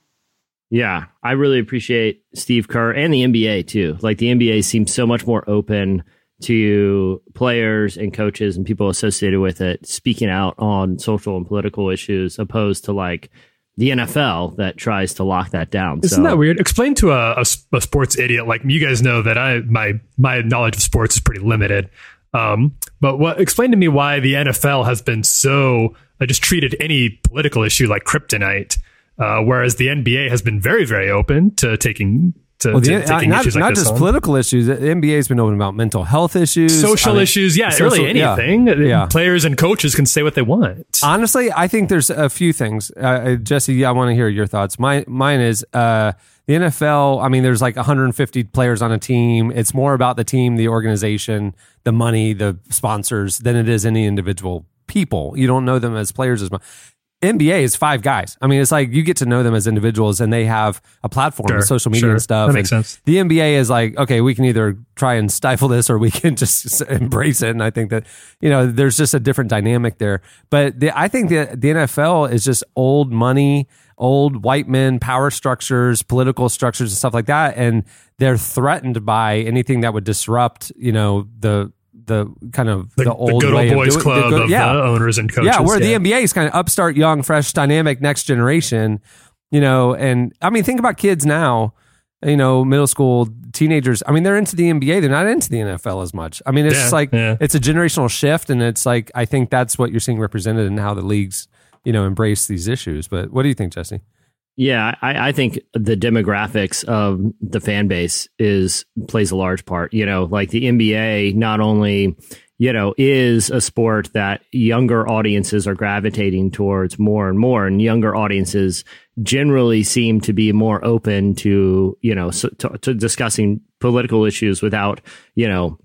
S4: Yeah, I really appreciate Steve Kerr and the NBA too. Like the NBA seems so much more open to players and coaches and people associated with it speaking out on social and political issues opposed to like the NFL that tries to lock that down.
S2: Isn't
S4: so,
S2: that weird? Explain to a, a, a sports idiot like you guys know that I my my knowledge of sports is pretty limited. Um, but what explain to me why the NFL has been so uh, just treated any political issue like kryptonite, uh, whereas the NBA has been very very open to taking to,
S1: Well,
S2: to
S1: the, uh,
S2: taking
S1: not,
S2: issues like
S1: not just
S2: on.
S1: political issues. The NBA has been open about mental health issues,
S2: social
S1: I mean,
S2: issues, yeah,
S1: social-
S2: really
S1: yeah.
S2: anything.
S1: Yeah.
S2: Players and coaches can say what they want.
S1: Honestly, I think there's a few things. Uh, Jesse, yeah, I want to hear your thoughts. My, mine is uh, the NFL. I mean, there's like 150 players on a team. It's more about the team, the organization, the money, the sponsors than it is any individual people. You don't know them as players as much. NBA is five guys. I mean, it's like you get to know them as individuals, and they have a platform,
S2: Sure,
S1: with social media
S2: sure.
S1: and stuff.
S2: That makes
S1: and
S2: sense.
S1: The NBA is like, okay, we can either try and stifle this, or we can [LAUGHS] just embrace it. And I think that you know, there's just a different dynamic there. But the, I think that the NFL is just old money, old white men, power structures, political structures, and stuff like that, and they're threatened by anything that would disrupt, you know, the the kind of
S2: The,
S1: the,
S2: the
S1: old
S2: good
S1: way
S2: old boys
S1: of doing,
S2: club
S1: the good-
S2: of
S1: yeah.
S2: the owners and coaches.
S1: Yeah, where the NBA is kind of upstart, young, fresh, dynamic, next generation, you know, and I mean, think about kids now, you know, middle school teenagers. I mean, they're into the NBA, they're not into the NFL as much. I mean, it's
S2: Yeah,
S1: just like
S2: yeah.
S1: it's a generational shift, and it's like I think that's what you're seeing represented in how the leagues, you know, embrace these issues. But what do you think, Jesse?
S4: Yeah, I, I think the demographics of the fan base is plays a large part. You know, like the NBA not only you know is a sport that younger audiences are gravitating towards more and more, and younger audiences generally seem to be more open to you know so, to, to discussing political issues without you know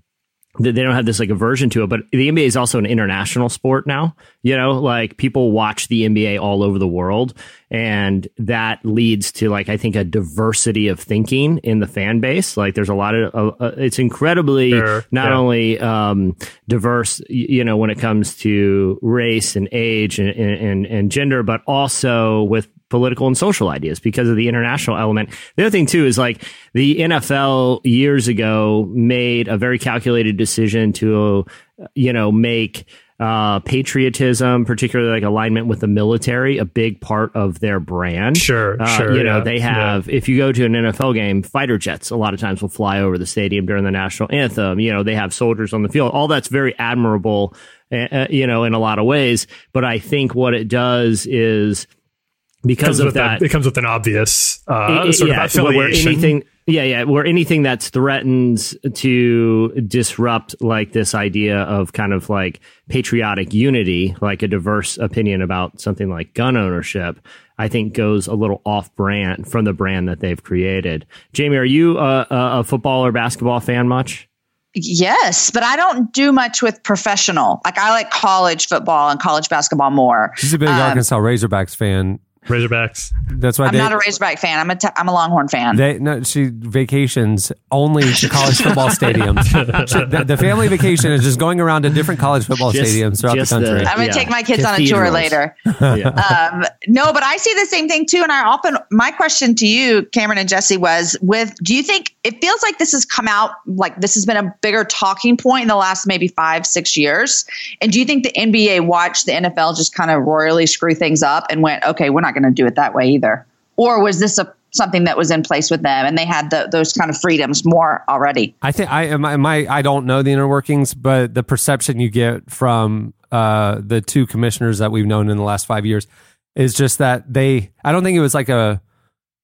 S4: they don't have this like aversion to it, but the NBA is also an international sport now. You know, like people watch the NBA all over the world, and that leads to like I think a diversity of thinking in the fan base. Like there's a lot of uh, uh, it's incredibly
S2: Sure,
S4: not
S2: yeah.
S4: only um, diverse, you know, when it comes to race and age and and, and gender, but also with political and social ideas because of the international element. The other thing too is like the NFL years ago made a very calculated decision to, you know, make uh, patriotism, particularly like alignment with the military, a big part of their brand.
S2: Sure,
S4: Uh,
S2: sure,
S4: You know,
S2: yeah,
S4: they have, if you go to an NFL game, fighter jets a lot of times will fly over the stadium during the national anthem. You know, they have soldiers on the field. All that's very admirable, uh, you know, in a lot of ways. But I think what it does is because of that,
S2: a, it comes with an obvious uh,
S4: it-
S2: sort
S4: yeah,
S2: of
S4: where- where
S2: affiliation.
S4: anything, yeah, yeah, where anything that threatens to disrupt like this idea of kind of like patriotic unity, like a diverse opinion about something like gun ownership, I think goes a little off brand from the brand that they've created. Jamie, are you a, a, a football or basketball fan much?
S5: Yes, but I don't do much with professional. Like I like college football and college basketball more.
S1: She's a big
S5: Um,
S1: Arkansas Razorbacks fan.
S2: Razorbacks.
S1: That's why
S5: I'm
S1: they,
S5: not a Razorback fan. I'm a t- I'm a Longhorn fan.
S1: They no, she vacations only to college football stadiums. [LAUGHS] She- the, the family vacation is just going around to different college football
S4: Just-
S1: stadiums throughout the
S4: just the-
S1: country.
S5: I'm gonna
S4: Yeah.
S5: take my kids on a tour later.
S4: Yeah. [LAUGHS]
S5: Um, no, but I see the same thing too. And I often, my question to you, Cameron and Jesse, was: With do you think it feels like this has come out like this has been a bigger talking point in the last maybe five, six years? And do you think the NBA watched the NFL just kind of royally screw things up and went, okay, we're not going to do it that way either? Or was this a something that was in place with them, and they had the, those kind of freedoms more already.
S1: I think I am. My I don't know the inner workings, but the perception you get from uh, the two commissioners that we've known in the last five years is just that they. I don't think it was like a.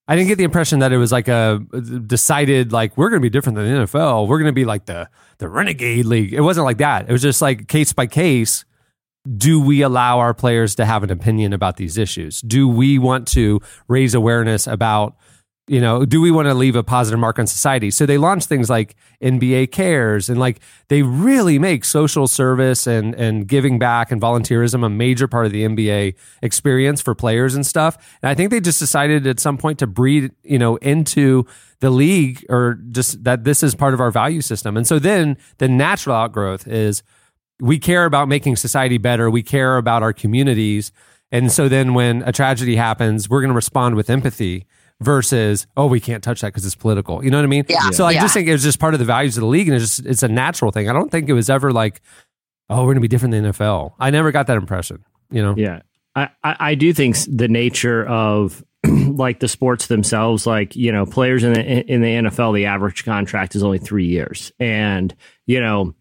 S1: I didn't get the impression that it was like a decided like we're going to be different than the NFL. We're going to be like the the renegade league. It wasn't like that. It was just like case by case. Do we allow our players to have an opinion about these issues? Do we want to raise awareness about you know, do we want to leave a positive mark on society? So they launch things like NBA Cares and like they really make social service and and giving back and volunteerism a major part of the NBA experience for players and stuff. And I think they just decided at some point to breed, you know, into the league or just that this is part of our value system. And so then the natural outgrowth is we care about making society better. We care about our communities. And so then when a tragedy happens, we're going to respond with empathy versus oh we can't touch that because it's political you know what i mean
S5: Yeah.
S1: so i
S5: Yeah.
S1: just think it was just part of the values of the league and it's just it's a natural thing i don't think it was ever like oh we're gonna be different than the nfl i never got that impression you know
S4: Yeah. I, I, I do think the nature of [CLEARS THROAT] like the sports themselves, like, you know, players in the, in the NFL, the average contract is only three years. And, you know,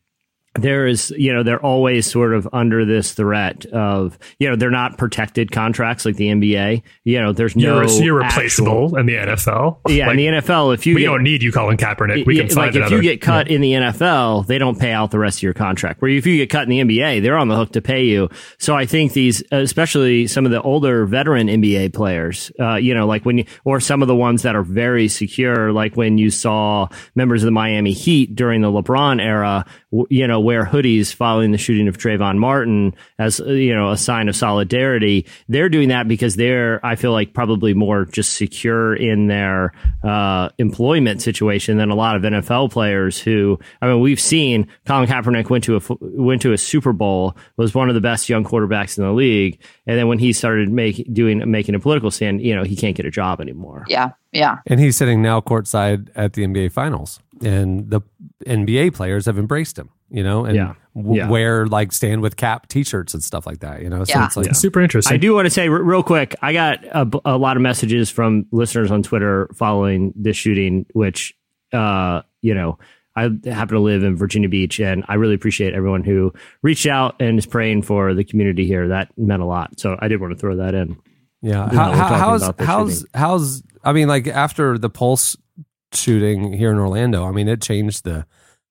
S4: there is, you know, they're always sort of under this threat of, you know, they're not protected contracts like the NBA. You know, there's no.
S2: You're, you're
S4: actual-
S2: replaceable in the NFL. [LAUGHS]
S4: yeah,
S2: Like,
S4: in the NFL, if you
S2: we
S4: get,
S2: don't need you, Colin Kaepernick. We
S4: yeah,
S2: can find
S4: like if
S2: another.
S4: you get cut in the NFL, they don't pay out the rest of your contract. Where if you get cut in the NBA, they're on the hook to pay you. So I think these, especially some of the older veteran NBA players, uh, you know, like when you, or some of the ones that are very secure, like when you saw members of the Miami Heat during the LeBron era, you know, wear hoodies following the shooting of Trayvon Martin as you know a sign of solidarity. They're doing that because they're, I feel like, probably more just secure in their uh, employment situation than a lot of NFL players. Who, I mean, we've seen Colin Kaepernick went to a went to a Super Bowl, was one of the best young quarterbacks in the league, and then when he started make, doing making a political stand, you know, he can't get a job anymore.
S5: Yeah, yeah.
S1: and he's sitting now courtside at the nba finals and the nba players have embraced him you know and
S4: Yeah.
S1: w-
S4: Yeah.
S1: wear like stand with cap t-shirts and stuff like that you know so
S5: Yeah.
S1: it's like
S2: super interesting.
S4: I do want to say r- real quick, I got a, b- a lot of messages from listeners on Twitter following this shooting, which, uh, you know, I happen to live in Virginia Beach, and I really appreciate everyone who reached out and is praying for the community here. That meant a lot. So I did want to throw that in.
S1: Yeah. How, how, how's how's
S4: shooting.
S1: how's I mean, like after the Pulse shooting here in Orlando, I mean, it changed the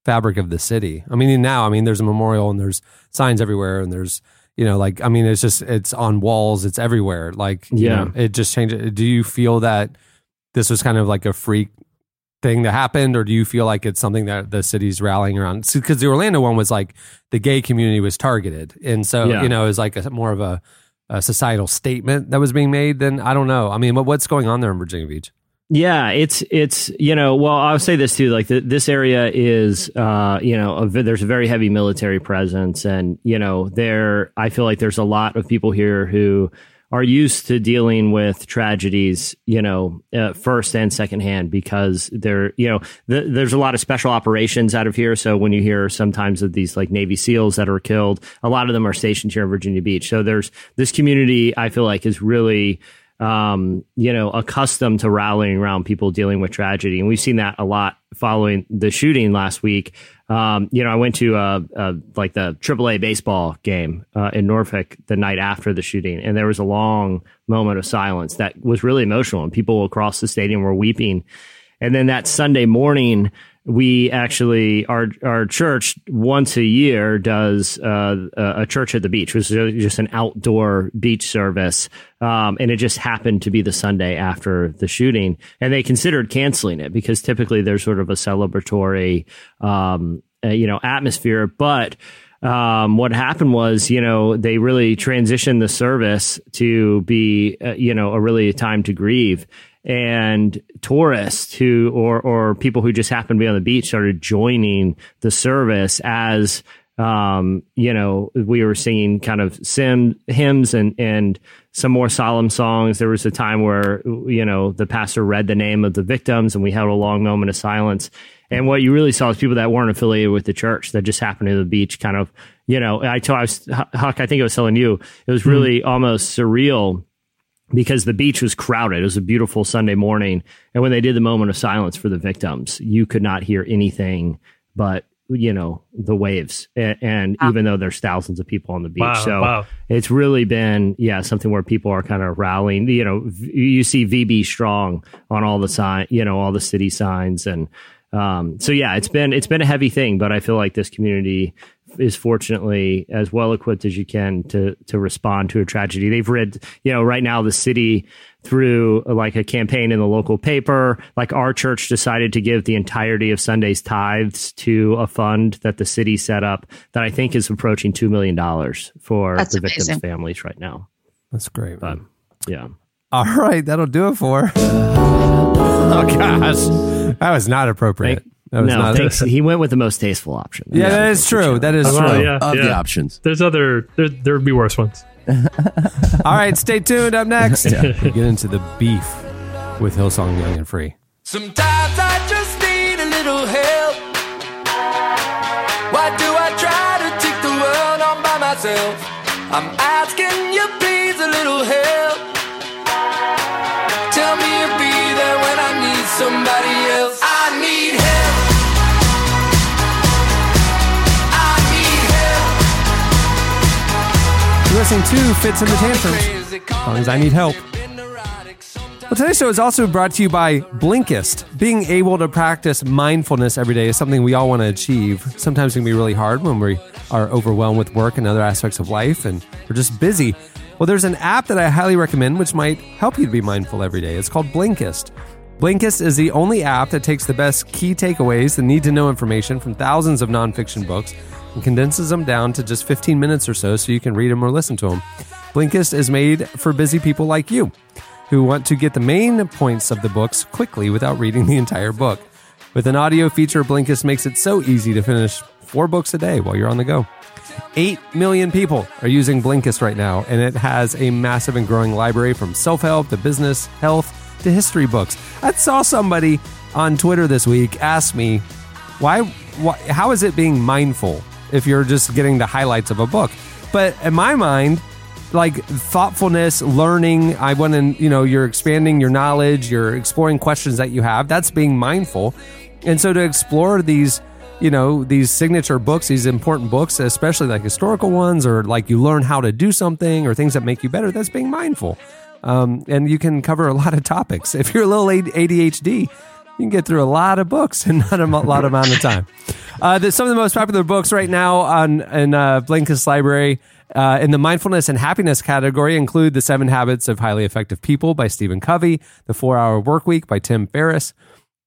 S1: fabric of the city. I mean, now, I mean, there's a memorial and there's signs everywhere, and there's you know, like I mean, it's just it's on walls, it's everywhere. Like, you
S4: Yeah.
S1: know, it just changed. Do you feel that this was kind of like a freak? Thing that happened, or do you feel like it's something that the city's rallying around? Because the Orlando one was like the gay community was targeted, and so
S4: Yeah.
S1: you know it was like a, more of a a societal statement that was being made, then I don't know. I mean, what, what's going on there in Virginia Beach?
S4: Yeah, it's it's you know well I'll say this too like the, this area is uh you know a, there's a very heavy military presence and you know there I feel like there's a lot of people here who are used to dealing with tragedies you know uh, first and second hand because they're you know th- there's a lot of special operations out of here. So when you hear sometimes of these like Navy SEALs that are killed a lot of them are stationed here in Virginia Beach. So there's this community I feel like is really um, you know, accustomed to rallying around people dealing with tragedy. And we've seen that a lot following the shooting last week. Um, you know, I went to uh, uh, like the AAA baseball game uh, in Norfolk the night after the shooting, and there was a long moment of silence that was really emotional, and people across the stadium were weeping. And then that Sunday morning, we actually our our church once a year does uh, a church at the beach, which is just an outdoor beach service, um, and it just happened to be the Sunday after the shooting, and they considered canceling it because typically there's sort of a celebratory, um, uh, you know, atmosphere, but. Um, what happened was, you know, they really transitioned the service to be, uh, you know, a really time to grieve and tourists who or or people who just happened to be on the beach started joining the service as um you know we were singing kind of sim hymns and and some more solemn songs. There was a time where you know the pastor read the name of the victims and we held a long moment of silence. And what you really saw is people that weren't affiliated with the church that just happened to the beach kind of you know i told I was, huck i think i was telling you it was really almost surreal because the beach was crowded. It was a beautiful Sunday morning. And when they did the moment of silence for the victims, you could not hear anything but, you know, the waves. And, and even though there's thousands of people on the beach.
S2: Wow,
S4: so
S2: wow.
S4: it's really been, yeah, something where people are kind of rallying. You know, v- you see VB strong on all the sign, you know, all the city signs. And, um, so yeah, it's been, it's been a heavy thing, but I feel like this community is fortunately as well equipped as you can to to respond to a tragedy. They've read, you know, right now the city through uh, like a campaign in the local paper, like our church decided to give the entirety of Sunday's tithes to a fund that the city set up that I think is approaching two million dollars for
S5: That's
S4: the victims'
S5: amazing.
S4: families right now.
S1: That's great.
S4: But yeah.
S1: All right, that'll do it for. [LAUGHS] oh gosh, that was not appropriate. That was
S4: no,
S1: not.
S4: thanks. [LAUGHS] he went with the most tasteful option.
S1: Yeah, that is true. That is true.
S2: yeah,
S7: Of
S2: yeah.
S7: the options.
S2: There's other. There there would be worse ones. [LAUGHS]
S1: All right, stay tuned. Up next, we [LAUGHS] get into the beef with Hillsong Young and Free.
S8: Sometimes I just need a little help. Why do I try to take the world on by myself? I'm
S1: You're listening to Fits in the Tantrums. Songs I Need Help. Well, today's show is also brought to you by Blinkist. Being able to practice mindfulness every day is something we all want to achieve. Sometimes it can be really hard when we are overwhelmed with work and other aspects of life and we're just busy. Well, there's an app that I highly recommend which might help you to be mindful every day. It's called Blinkist. Blinkist is the only app that takes the best key takeaways, the need to know information from thousands of nonfiction books, and condenses them down to just 15 minutes or so so you can read them or listen to them. Blinkist is made for busy people like you who want to get the main points of the books quickly without reading the entire book. With an audio feature, Blinkist makes it so easy to finish four books a day while you're on the go. 8 million people are using Blinkist right now, and it has a massive and growing library from self help to business, health to history books. I saw somebody on Twitter this week ask me, why, why how is it being mindful if you're just getting the highlights of a book? But in my mind, like thoughtfulness, learning, I want to, you know, you're expanding your knowledge, you're exploring questions that you have. That's being mindful. And so to explore these, you know, these signature books, these important books, especially like historical ones, or like you learn how to do something or things that make you better, that's being mindful. Um, and you can cover a lot of topics. [LAUGHS] If you're a little ADHD, you can get through a lot of books in [LAUGHS] not a lot amount of time. Uh, some of the most popular books right now on in uh, Blinkist library uh, in the mindfulness and happiness category include The Seven Habits of Highly Effective People by Stephen Covey, The Four Hour Work Week by Tim Ferriss,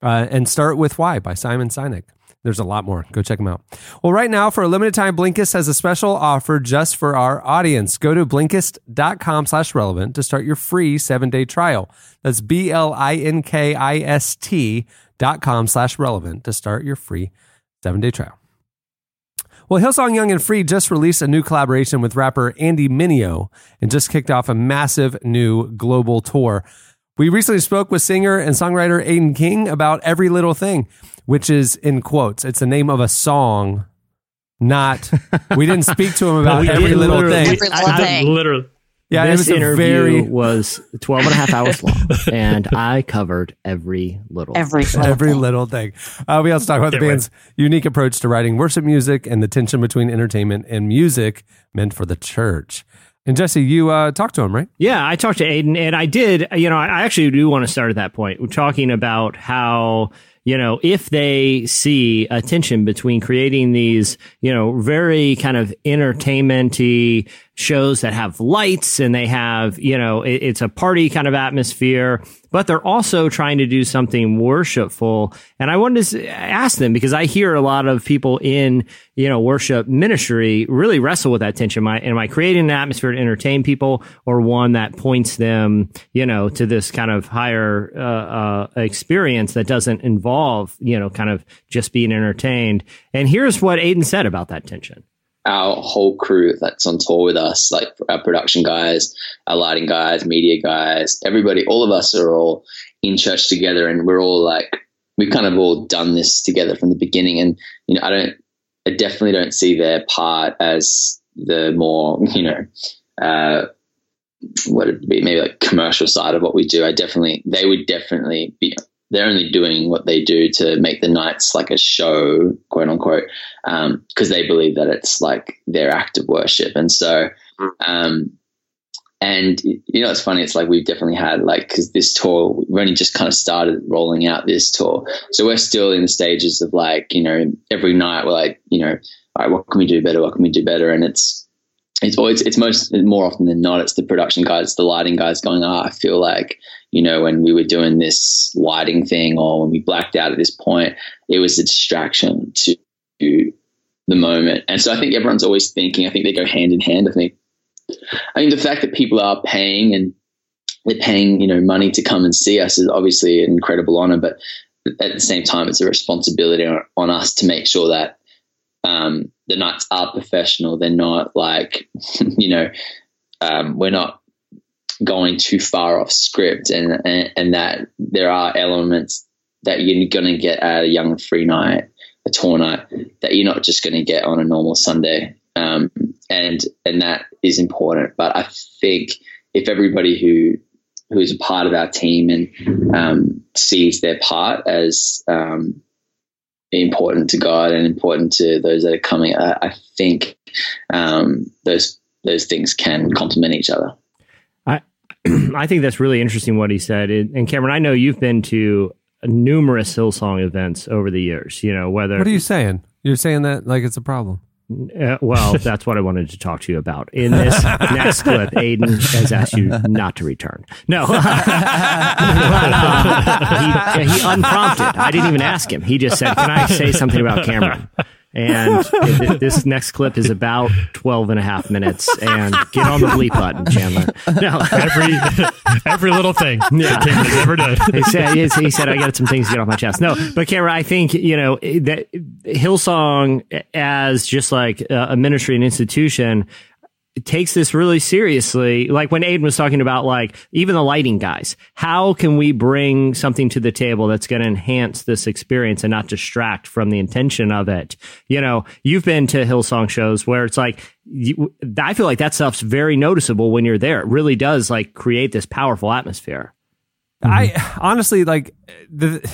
S1: uh, and Start with Why by Simon Sinek. There's a lot more. Go check them out. Well, right now, for a limited time, Blinkist has a special offer just for our audience. Go to Blinkist.com slash relevant to start your free seven-day trial. That's B-L-I-N-K-I-S-T dot com slash relevant to start your free seven-day trial. Well, Hillsong Young and Free just released a new collaboration with rapper Andy Mineo and just kicked off a massive new global tour. We recently spoke with singer and songwriter Aodhan King about Every Little Thing, which is in quotes. It's the name of a song, not. We didn't [LAUGHS] speak to him about every
S4: did
S1: little thing.
S5: Every little
S4: I-
S5: thing.
S2: Literally.
S1: Yeah,
S4: this
S1: it was
S4: interview
S1: very
S4: was 12 and a half hours long, [LAUGHS] and I covered every little.
S5: Every little
S1: every little thing. Uh, we also talk about the band's unique approach to writing worship music and the tension between entertainment and music meant for the church. And Jesse, you uh, talked to him, right?
S4: Yeah, I talked to Aodhan, and I did. You know, I actually do want to start at that point. We're talking about how you know if they see a tension between creating these, you know, very kind of entertainmenty shows that have lights and they have, you know, it, it's a party kind of atmosphere, but they're also trying to do something worshipful. And I wanted to ask them because I hear a lot of people in, you know, worship ministry really wrestle with that tension. Am I, am I creating an atmosphere to entertain people or one that points them, you know, to this kind of higher, uh, uh, experience that doesn't involve, you know, kind of just being entertained? And here's what Aodhan said about that tension.
S10: our whole crew that's on tour with us, like our production guys, our lighting guys, media guys, everybody, all of us are all in church together and we're all like, we've kind of all done this together from the beginning. And, you know, I don't, I definitely don't see their part as the more, [LAUGHS] you know, uh, what it be maybe like commercial side of what we do. I definitely they would definitely be they're only doing what they do to make the nights like a show, quote unquote, um, because they believe that it's like their act of worship. And so, mm. um, and you know, it's funny. It's like we've definitely had like because this tour we've only just kind of started rolling out this tour, so we're still in the stages of like you know every night we're like you know all right, what can we do better? What can we do better? And it's it's always it's most more often than not it's the production guys, the lighting guys going, oh, I feel like you know when we were doing this lighting thing or when we blacked out at this point, it was a distraction to the moment. And so I think everyone's always thinking. I think they go hand in hand. I think I mean, the fact that people are paying and they're paying, you know, money to come and see us is obviously an incredible honor, but at the same time, it's a responsibility on, on us to make sure that um, the nights are professional. They're not like, [LAUGHS] you know, um, we're not going too far off script and, and, and that there are elements that you're going to get at a young free night, a tour night, that you're not just going to get on a normal Sunday um, and and that is important. But I think if everybody who who is a part of our team and um, sees their part as um, important to God and important to those that are coming, I, I think um, those those things can complement each other. [CLEARS THROAT]
S4: I think that's really interesting what he said. And Cameron, I know you've been to numerous Hillsong events over the years. You know whether
S1: What are you saying? You're saying that like it's a problem.
S4: Uh, well, [LAUGHS] that's what I wanted to talk to you about. In this next clip, Aodhan has asked you not to return. No. [LAUGHS] but, uh, he, he unprompted. I didn't even ask him. He just said, Can I say something about Cameron? And [LAUGHS] it, this next clip is about 12 and a half minutes. And get on the bleep button, Chandler. No.
S2: every every little thing
S4: Yeah.
S2: Cameron's ever done.
S4: he said, he said, I got some things to get off my chest. No, but Cameron, I think, you know, that Hillsong as just like a ministry and institution takes this really seriously. Like when Aodhan was talking about like even the lighting guys, how can we bring something to the table that's going to enhance this experience and not distract from the intention of it? You know, you've been to Hillsong shows where it's like, you, I feel like that stuff's very noticeable when you're there. It really does like create this powerful atmosphere.
S1: I mm-hmm. honestly like the.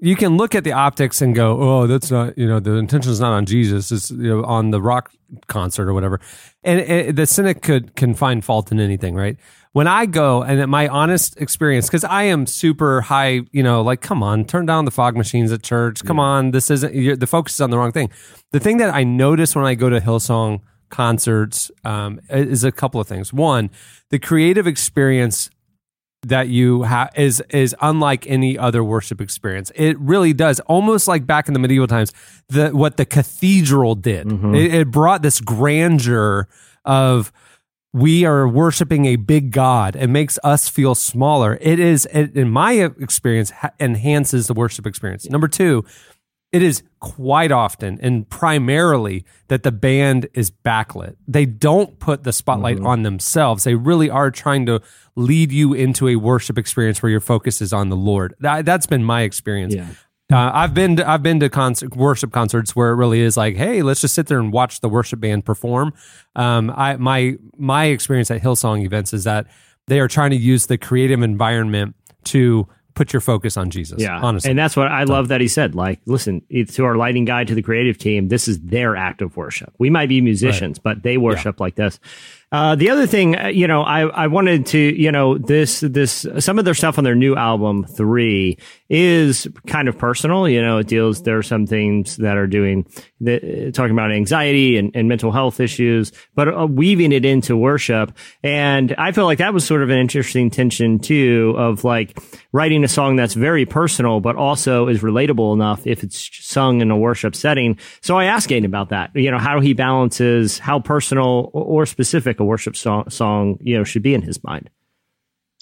S1: You can look at the optics and go, "Oh, that's not you know the intention is not on Jesus; it's you know on the rock concert or whatever." And, and the cynic could can find fault in anything, right? When I go and my honest experience, because I am super high, you know, like come on, turn down the fog machines at church. Come on, this isn't you're, the focus is on the wrong thing. The thing that I notice when I go to Hillsong concerts um, is a couple of things. One, the creative experience that you have is is unlike any other worship experience. It really does, almost like back in the medieval times, the what the cathedral did. Mm-hmm. It, it brought this grandeur of we are worshiping a big God. It makes us feel smaller. It is, it, in my experience, ha- enhances the worship experience. Number two, it is quite often and primarily that the band is backlit. They don't put the spotlight on themselves. They really are trying to lead you into a worship experience where your focus is on the Lord. That, that's been my experience.
S4: Yeah.
S1: Uh, I've been to, I've been to concert, worship concerts where it really is like, hey, let's just sit there and watch the worship band perform. Um, I my my experience at Hillsong events is that they are trying to use the creative environment to put your focus on Jesus.
S4: Yeah,
S1: honestly,
S4: and that's what I love that he said. Like, listen, it's to our lighting guy, to the creative team, this is their act of worship. We might be musicians, but they worship like this. Uh, the other thing, uh, you know, I, I wanted to, you know, this, this, some of their stuff on their new album, three, is kind of personal. You know, it deals, there are some things that are doing, that, talking about anxiety and, and mental health issues, but uh, weaving it into worship. And I feel like that was sort of an interesting tension too, of like writing a song that's very personal, but also is relatable enough if it's sung in a worship setting. So I asked Aodhan about that, you know, how he balances how personal or specific a worship song, song, you know, should be in his mind.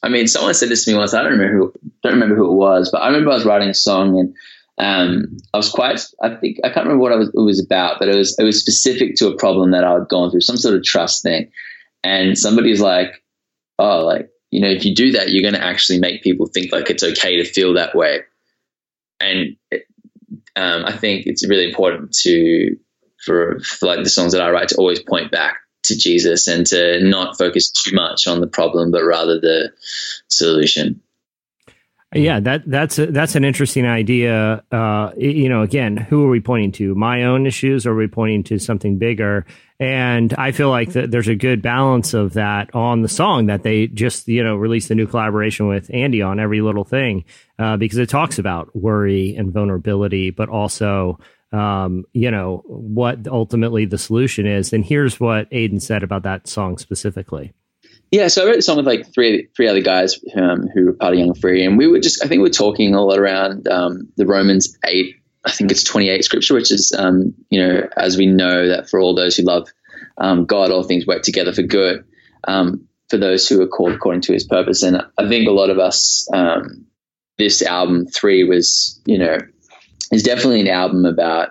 S10: I mean, someone said this to me once. I don't remember who don't remember who it was, but I remember I was writing a song and um, I was quite. I think I can't remember what was, it was about, but it was it was specific to a problem that I had gone through, some sort of trust thing. And somebody's like, "Oh, like you know, if you do that, you're going to actually make people think like it's okay to feel that way." And um, I think it's really important to for, for like the songs that I write to always point back to Jesus and to not focus too much on the problem, but rather the solution.
S4: Yeah, that that's a, that's an interesting idea. Uh, you know, again, who are we pointing to? My own issues, or are we pointing to something bigger? And I feel like that there's a good balance of that on the song that they just you know released the new collaboration with Andy on every little thing uh, because it talks about worry and vulnerability, but also um, you know what ultimately the solution is. And here's what Aodhan said about that song specifically.
S10: Yeah, so I wrote the song with like three three other guys um, who were part of Young Free, and we were just I think we are talking a lot around um, the Romans eight. I think it's twenty eight scripture, which is um, you know as we know that for all those who love um, God, all things work together for good um, for those who are called according to His purpose. And I think a lot of us, um, this album three was you know is definitely an album about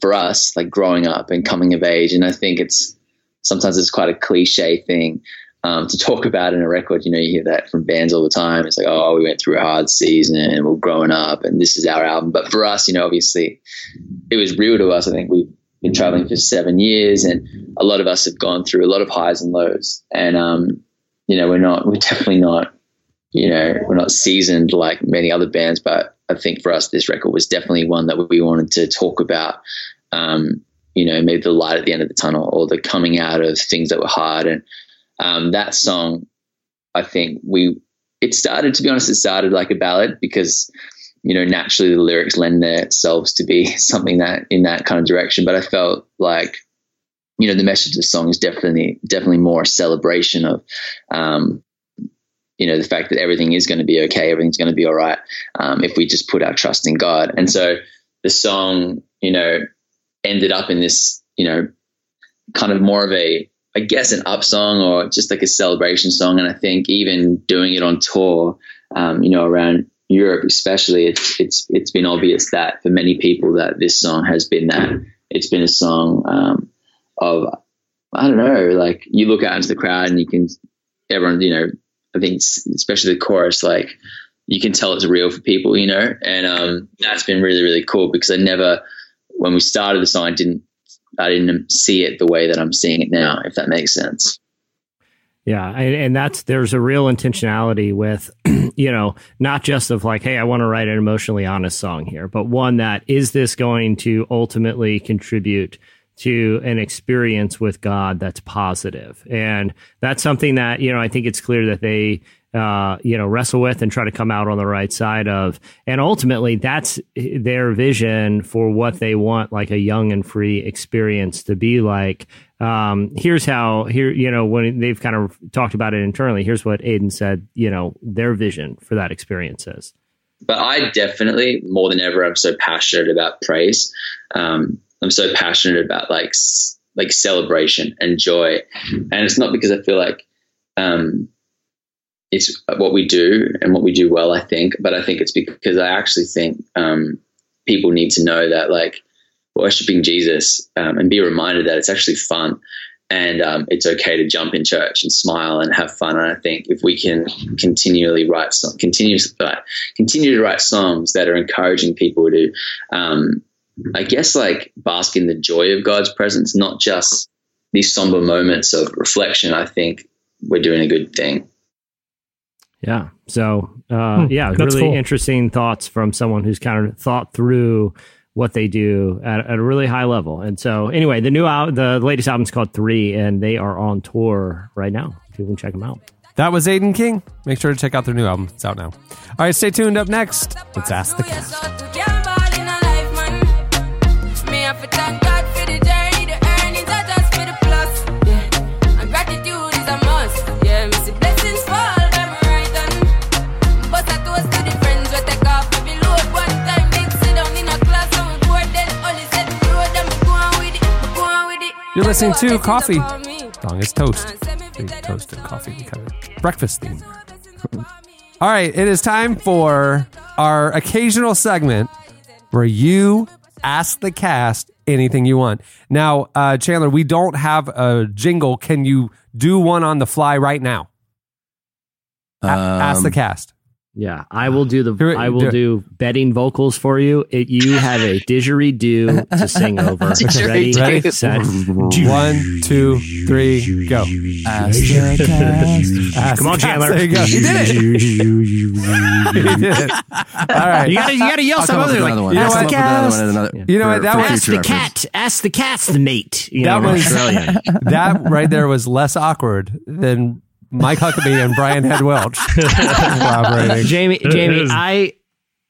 S10: for us like growing up and coming of age, and I think it's sometimes it's quite a cliche thing um, to talk [LAUGHS] about in a record. You know, you hear that from bands all the time. It's like, oh, we went through a hard season and we're growing up and this is our album. But for us, you know, obviously it was real to us. I think we've been traveling for seven years and a lot of us have gone through a lot of highs and lows. And, um, you know, we're not, we're definitely not, you know, we're not seasoned like many other bands, but I think for us, this record was definitely one that we wanted to talk about. Um, you know, maybe the light at the end of the tunnel or the coming out of things that were hard. And, um, that song, I think we, it started, to be honest, it started like a ballad because, you know, naturally the lyrics lend themselves to be [LAUGHS] something that in that kind of direction. But I felt like, you know, the message of the song is definitely, definitely more a celebration of, um, you know, the fact that everything is going to be okay, everything's going to be all right um, if we just put our trust in God. And so the song, you know, ended up in this, you know, kind of more of a I guess an up song or just like a celebration song. And I think even doing it on tour, um, you know, around Europe especially, it's it's it's been obvious that for many people that this song has been that. It's been a song um, of I don't know, like you look out into the crowd and you can everyone, you know, I think especially the chorus, like you can tell it's real for people, you know, and um, that's been really really cool because I never when we started the song I didn't I didn't see it the way that I'm seeing it now, if that makes sense.
S4: Yeah, and, and that's there's a real intentionality with, [CLEARS THROAT] you know, not just of like, hey, I want to write an emotionally honest song here, but one that is this going to ultimately contribute to an experience with God that's positive, and that's something that you know I think it's clear that they uh, you know, wrestle with and try to come out on the right side of. And ultimately, that's their vision for what they want, like a young and free experience to be like. Um, here's how, here, you know, when they've kind of talked about it internally, here's what Aodhan said, you know, their vision for that experience is.
S10: But I definitely, more than ever, I'm so passionate about praise. Um, I'm so passionate about like, like celebration and joy. And it's not because I feel like, um, it's what we do and what we do well, I think. But I think it's because I actually think um, people need to know that, like, worshiping Jesus um, and be reminded that it's actually fun and um, it's okay to jump in church and smile and have fun. And I think if we can continually write, some, continue, uh, continue to write songs that are encouraging people to, um, I guess, like bask in the joy of God's presence, not just these somber moments of reflection. I think we're doing a good thing.
S4: Yeah. So, uh, hmm, yeah, really cool. interesting thoughts from someone who's kind of thought through what they do at, at, a really high level. And so, anyway, the new out, the latest album is called Three, and they are on tour right now. You can check them out.
S1: That was Aodhan King. Make sure to check out their new album. It's out now. All right, stay tuned. Up next, let's ask the cast. You're listening to Coffee. Song is Toast. Toast and coffee kind of breakfast theme. [LAUGHS] All right, it is time for our occasional segment where you ask the cast anything you want. Now, uh, Chandler, we don't have a jingle. Can you do one on the fly right now? A- ask the
S7: Um,
S1: cast.
S4: Yeah, I will do the.
S1: Do it-
S4: I will
S1: do it.
S4: do betting vocals for you. It, you have a didgeridoo to sing [LAUGHS] over. Ready,
S1: Ready?
S4: set. [LAUGHS]
S1: One, two, three, go. Ask
S4: Come on,
S1: the cast.
S4: Chandler.
S1: There you go. You did it. [LAUGHS] You did it. All right.
S4: You gotta, you gotta yell
S7: I'll
S4: some other like.
S7: another one.
S1: you know
S7: I'll come
S1: what,
S7: up another
S1: cast?
S7: one and another.
S1: You know what, that was-
S4: Ask the cat. Ask the cat's the mate. You
S1: That
S4: know,
S1: was-
S4: Australian.
S1: Oh, that right there was less awkward than Mike Huckabee and Brian Head Welch [LAUGHS] collaborating.
S4: Jamie, Jamie,
S2: is.
S4: I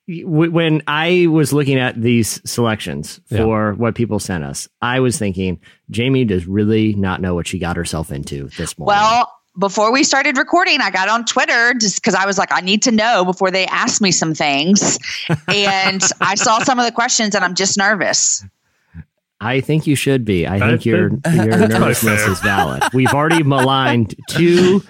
S4: w- when I was looking at these selections
S1: Yeah.
S4: for what people sent us, I was thinking Jamie does really not know what she got herself into this morning.
S5: Well, before we started recording, I got on Twitter just because I was like, I need to know before they ask me some things. [LAUGHS] and I saw some of the questions and I'm just nervous.
S4: I think you should be. I think your your nervousness is valid. We've already maligned two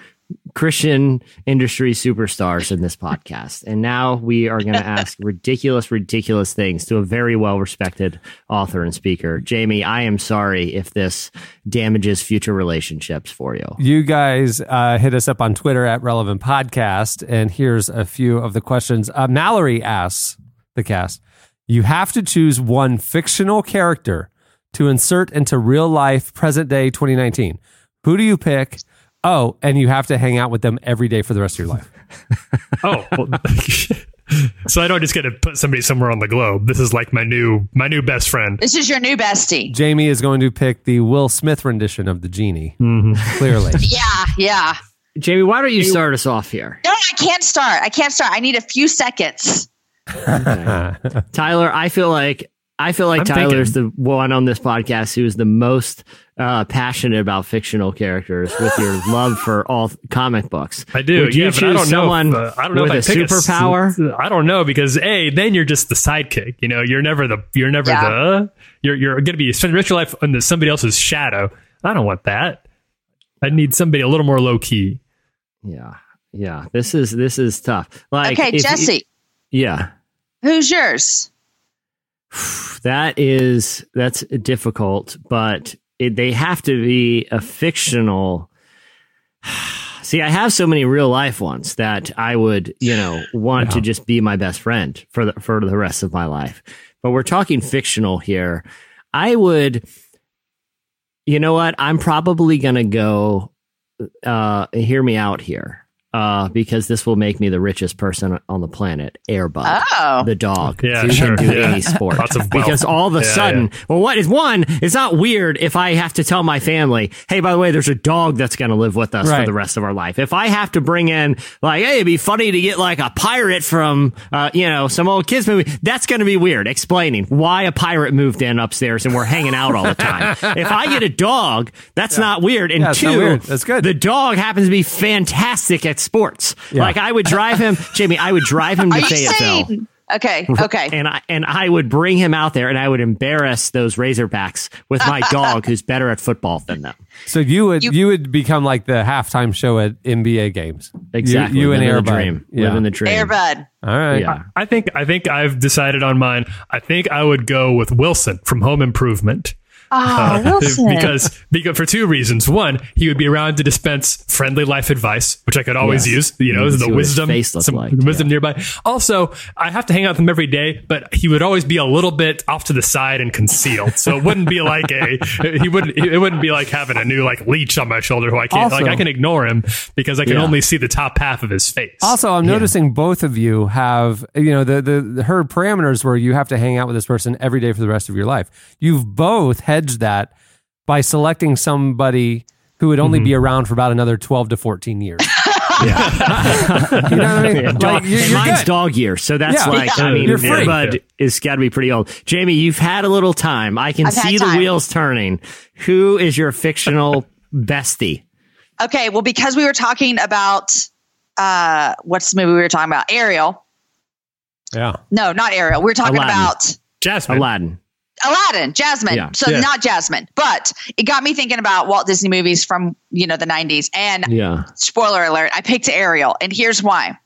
S4: Christian industry superstars in this podcast, and now we are going [LAUGHS] to ask ridiculous, ridiculous things to a very well respected author and speaker. Jamie, I am sorry if this damages future relationships for you.
S1: You guys uh, hit us up on Twitter at Relevant Podcast, and here's a few of the questions. Uh, Mallory asks the cast: You have to choose one fictional character to insert into real life, present day 2019. Who do you pick? Oh, and you have to hang out with them every day for the rest of your life. [LAUGHS]
S2: Oh, well, [LAUGHS] so I don't just get to put somebody somewhere on the globe. This is like my new my new best friend.
S5: This is your new bestie.
S1: Jamie is going to pick the Will Smith rendition of the genie. Mm-hmm. Clearly, [LAUGHS]
S5: Yeah, yeah.
S4: Jamie, why don't you start us off here?
S5: No, I can't start. I can't start. I need a few seconds.
S4: Tyler, I feel like I feel like
S2: I'm
S4: Tyler's the one on this podcast who is the most uh, passionate about fictional characters with your [LAUGHS] love for all comic books.
S2: I do.
S4: Would you
S2: yeah,
S4: choose
S2: but I don't
S4: someone
S2: know. If, uh, I don't know
S4: with
S2: if
S4: a
S2: I pick
S4: superpower?
S2: I don't know because a then you're just the sidekick. You know, you're never the you're never
S5: Yeah.
S2: the you're you're gonna be spend the rest of your life under somebody else's shadow. I don't want that. I need somebody a little more low key.
S4: yeah, yeah. This is this is tough. Like,
S5: okay,
S4: if-
S5: Jesse,
S4: yeah,
S5: who's yours? [SIGHS]
S4: that is that's difficult, but it, they have to be a fictional. [SIGHS] See, I have so many real life ones that I would, you know, want to just be my best friend for the for the rest of my life. But we're talking fictional here. I would, you know what? I'm probably gonna go. Uh, hear me out here. Uh, because this will make me the richest person on the planet. Air Bud,
S5: Oh.
S4: the dog,
S2: Yeah,
S4: who
S2: sure,
S4: can do
S2: yeah.
S4: any sport.
S2: Lots of
S4: because all of a
S2: Yeah,
S4: sudden, well, what is one? It's not weird if I have to tell my family, hey, by the way, there's a dog that's going to live with us
S1: Right.
S4: for the rest of our life. If I have to bring in, like, hey, it'd be funny to get like a pirate from, uh, you know, some old kids movie, that's going to be weird. Explaining why a pirate moved in upstairs and we're hanging out all the time. [LAUGHS] if I get a dog, that's not weird. And
S1: Yeah,
S4: two,
S1: weird. That's good.
S4: the dog happens to be fantastic at sports.
S1: Yeah.
S4: Like I would drive him, [LAUGHS] Jamie, I would drive him to Fayetteville.
S5: saying? Okay, okay.
S4: And I and I would bring him out there and I would embarrass those Razorbacks with my [LAUGHS] dog who's better at football than them.
S1: so you would you,
S5: You-
S1: would become like the halftime show at NBA games.
S4: Exactly.
S1: You, and
S4: Living Air
S1: Bud.
S4: dream.
S1: Yeah.
S4: Living the dream.
S5: Air Bud.
S1: All right.
S4: Yeah.
S2: I think I think I've decided on mine. I think I would go with Wilson from Home Improvement.
S5: Ah, uh, oh, Wilson. [LAUGHS]
S2: because because for two reasons. One, he would be around to dispense friendly life advice, which I could always
S4: Yes.
S2: use. You know, the wisdom, some
S4: like,
S2: wisdom nearby. Also, I have to hang out with him every day, but he would always be a little bit off to the side and concealed. So it wouldn't be like a [LAUGHS] he wouldn't it wouldn't be like having a new like leech on my shoulder who I can't
S1: Also-
S2: like I can ignore him because I can
S4: Yeah.
S2: only see the top half of his face.
S1: Also, I'm noticing both of you have, you know, the, the, the her parameters where you have to hang out with this person every day for the rest of your life. You've both hedged that by selecting somebody who would only be around for about another 12 to 14 years. [LAUGHS]
S4: Yeah. [LAUGHS]
S1: You know what I mean?
S4: Yeah,
S1: Like,
S4: dog,
S1: you're- you're
S4: mine's
S1: good.
S4: dog year, so that's
S1: Yeah.
S4: like
S1: Yeah.
S4: I mean,
S1: You're free.
S4: Air Bud is got to be pretty old. Jamie, you've had a little time. I can
S5: I've
S4: see the
S5: time.
S4: wheels turning. Who is your fictional [LAUGHS] bestie?
S5: Okay, well, because we were talking about uh, what's the movie we were talking about? Ariel.
S1: Yeah.
S5: No, not Ariel. We were talking
S4: Aladdin.
S5: about
S2: Jasmine.
S4: Aladdin.
S5: Aladdin, Jasmine.
S4: Yeah.
S5: So
S2: Yeah.
S5: not Jasmine, but it got me thinking about Walt Disney movies from you know the '90s. And
S4: Yeah.
S5: spoiler alert, I picked Ariel, and here's why.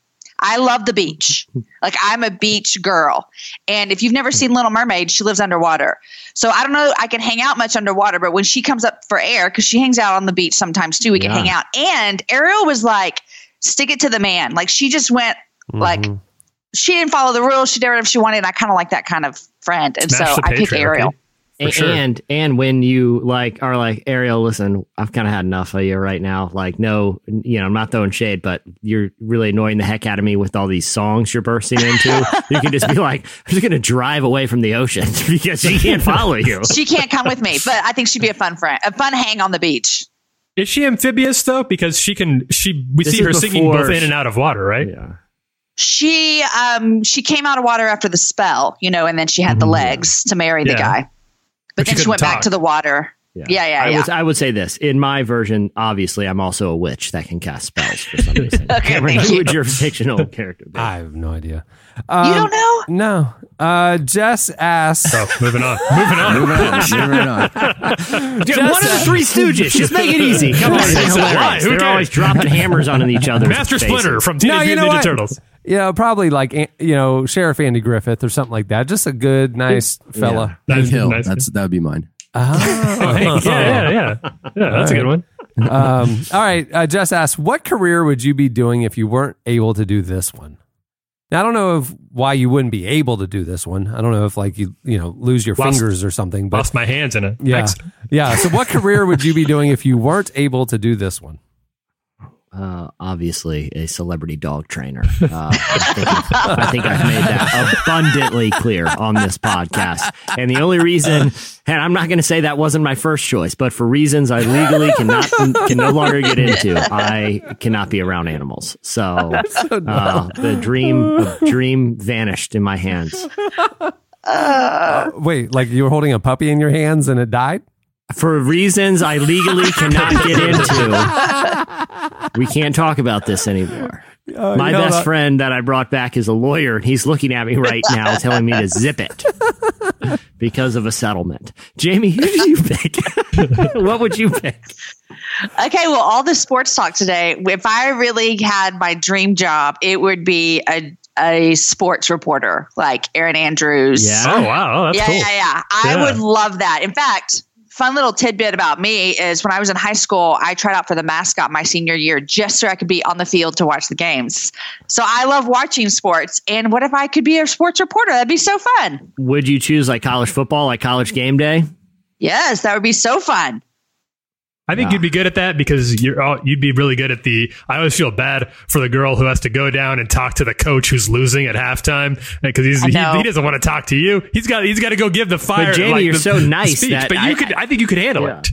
S5: I love the beach. [LAUGHS] Like I'm a beach girl. And if you've never seen Little Mermaid, she lives underwater. So I don't know I can hang out much underwater, but when she comes up for air, because she hangs out on the beach sometimes too, we can hang out. And Ariel was like, stick it to the man. Like she just went Like mm-hmm. She didn't follow the rules. She did whatever she wanted. I kind of like that kind of friend. And
S4: Smash
S5: so I pick
S4: patriarchy.
S5: Ariel.
S4: A- And and when you like are like Ariel, listen, I've kind of had enough of you right now. Like, no, you know, I'm not throwing shade, but you're really annoying the heck out of me with all these songs you're bursting into. [LAUGHS] you can just be like, I'm just gonna drive away from the ocean [LAUGHS] because she can't follow you. [LAUGHS]
S5: She can't come with me, but I think she'd be a fun friend, a fun hang on the beach.
S2: Is she amphibious though? Because she can. She we
S5: This
S2: see her singing both in and out of water, right?
S4: Yeah.
S5: She um she came out of water after the spell, you know, and then she had the legs to marry the
S4: Yeah.
S5: guy. But,
S4: But
S5: then she
S4: couldn't
S5: went back to the water. Yeah, yeah, yeah.
S4: I would I would say this in my version. Obviously, I'm also a witch that can cast spells for some reason. [LAUGHS]
S5: Okay,
S4: Cameron,
S5: thank
S4: who
S5: you.
S4: would your fictional character [LAUGHS] be?
S1: I have no idea.
S5: you don't know?
S1: No. Uh, Jess asked.
S2: Oh, moving on. Moving on.
S1: Moving on. [LAUGHS] Moving
S4: on.
S1: Just,
S4: one of the three Stooges. Just make it easy. Come on,
S2: It's
S4: it's
S2: a lie.
S4: hilarious.
S2: Who
S4: They're
S2: cares?
S4: always dropping hammers on each other.
S2: Master Splinter from Teenage Mutant Ninja Turtles.
S1: Yeah, probably like you know Sheriff Andy Griffith or something like that. Just a good, nice fella.
S7: Hank Hill. That's that would be mine.
S1: Oh. [LAUGHS]
S2: yeah, yeah, yeah. Yeah, that's a good one.
S1: um, all right. Uh, Jess asked, "What career would you be doing if you weren't able to do this one?" Now, I don't know if why you wouldn't be able to do this one. I don't know if like you you know lose your
S2: Lost-
S1: fingers or something. But
S2: Lost my hands in it.
S1: yeah, yeah. So, what career would you be doing if you weren't able to do this one?
S4: Uh, obviously, a celebrity dog trainer. Uh, I, think, I think I've made that abundantly clear on this podcast. And the only reason, and I'm not going to say that wasn't my first choice, but for reasons I legally cannot can no longer get into, I cannot be around animals. So [LAUGHS] uh, the dream dream vanished in my hands.
S1: Uh, wait, like you were holding a puppy in your hands and it died?
S4: For reasons I legally cannot get into, we can't talk about this anymore.
S1: Uh,
S4: My best
S1: that-
S4: friend that I brought back is a lawyer, and he's looking at me right now, telling me to zip it because of a settlement. Jamie, who did you pick? [LAUGHS] what would you pick?
S5: Okay, well, all the sports talk today. If I really had my dream job, it would be a a sports reporter like Erin Andrews.
S2: Yeah. Oh, wow. Oh, that's
S5: yeah,
S2: cool.
S5: yeah, yeah. I
S2: Yeah.
S5: would love that. In fact, fun little tidbit about me is when I was in high school, I tried out for the mascot my senior year just so I could be on the field to watch the games. So I love watching sports. And what if I could be a sports reporter? That'd be so fun.
S4: Would you choose like college football, like college game day?
S5: Yes, that would be so fun.
S2: I think you'd be good at that because you're oh, you'd be really good at the. I always feel bad for the girl who has to go down and talk to the coach who's losing at halftime because he's he, he doesn't want to talk to you. He's got he's got to go give the fire.
S4: Jamie,
S2: like,
S4: you're
S2: the-
S4: so nice
S2: speech,
S4: that
S2: but you
S4: I-
S2: could. I think you could handle
S4: Yeah.
S2: it.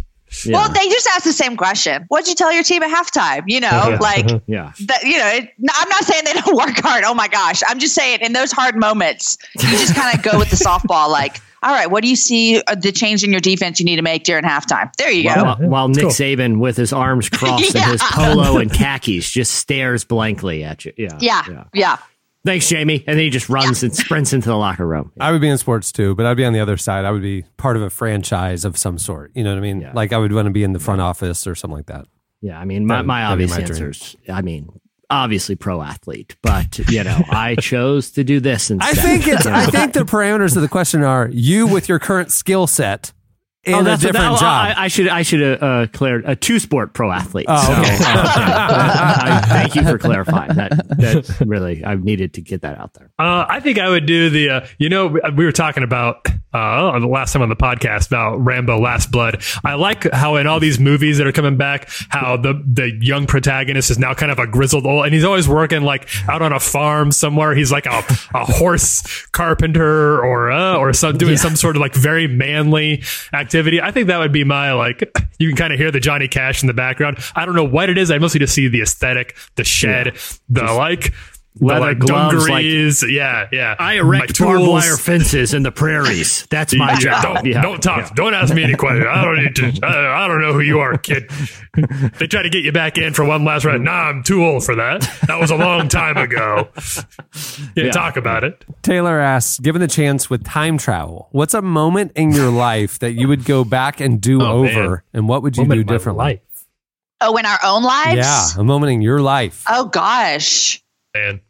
S5: Well, they just asked the same question. What'd you tell your team at halftime? You know, [LAUGHS] like [LAUGHS]
S4: yeah.
S5: that. You know, it, no, I'm not saying they don't [LAUGHS] work hard. Oh my gosh, I'm just saying in those hard moments, you just kind of go with the softball. Like, all right, what do you see uh, the change in your defense you need to make during halftime? There you go.
S4: While, while Nick Saban, with his arms crossed and his polo and khakis, just stares blankly at you. Yeah.
S5: yeah, yeah.
S4: Thanks, Jamie. And then he just runs and sprints into the locker room.
S1: I would be in sports too, but I'd be on the other side. I would be part of a franchise of some sort. You know what I mean? Like I would want to be in the front office or something like that.
S4: Yeah, I mean, my, my
S1: that'd
S4: obvious
S1: my
S4: answers. I mean, obviously pro athlete, but you know, I [LAUGHS] chose to do this instead.
S1: I think it's. I [LAUGHS] think the parameters of the question are you with your current skill set in
S4: Oh,
S1: a
S4: that's what-
S1: different
S4: that-
S1: job.
S4: I, I should I should have uh, cleared a two sport pro athlete.
S1: Oh,
S4: So,
S1: okay.
S4: uh, [LAUGHS] I, thank you for clarifying that. That really I needed to get that out there.
S2: Uh, I think I would do the. Uh, you know, we we were talking about uh, the last time on the podcast about Rambo: Last Blood. I like how in all these movies that are coming back, how the the young protagonist is now kind of a grizzled old, and he's always working like out on a farm somewhere. He's like a, a horse carpenter or uh, or some doing some sort of like very manly activity. I think that would be my like. [LAUGHS] You can kind of hear the Johnny Cash in the background. I don't know what it is. I mostly just see the aesthetic, the shed, the like. The
S4: Leather
S2: like
S4: gloves, like-
S2: dungarees, yeah, yeah.
S4: I erect
S2: My
S4: barbed wire fences in the prairies. That's my [LAUGHS]
S2: Yeah,
S4: job.
S2: Don't,
S4: Yeah.
S2: don't talk. Don't ask me any questions. I don't need to. [LAUGHS] I, I don't know who you are, kid. They try to get you back in for one last round. Nah, I'm too old for that. That was a long time ago. [LAUGHS] Yeah,
S1: Yeah.
S2: talk about it.
S1: Taylor asks, given the chance with time travel, what's a moment in your life that you would go back and do
S2: Oh, man.
S1: over, and what would you
S2: Moment
S1: do
S2: in
S1: differently?
S2: life.
S5: Oh, in our own lives?
S1: Yeah, a moment in your life.
S5: Oh gosh.
S2: Man.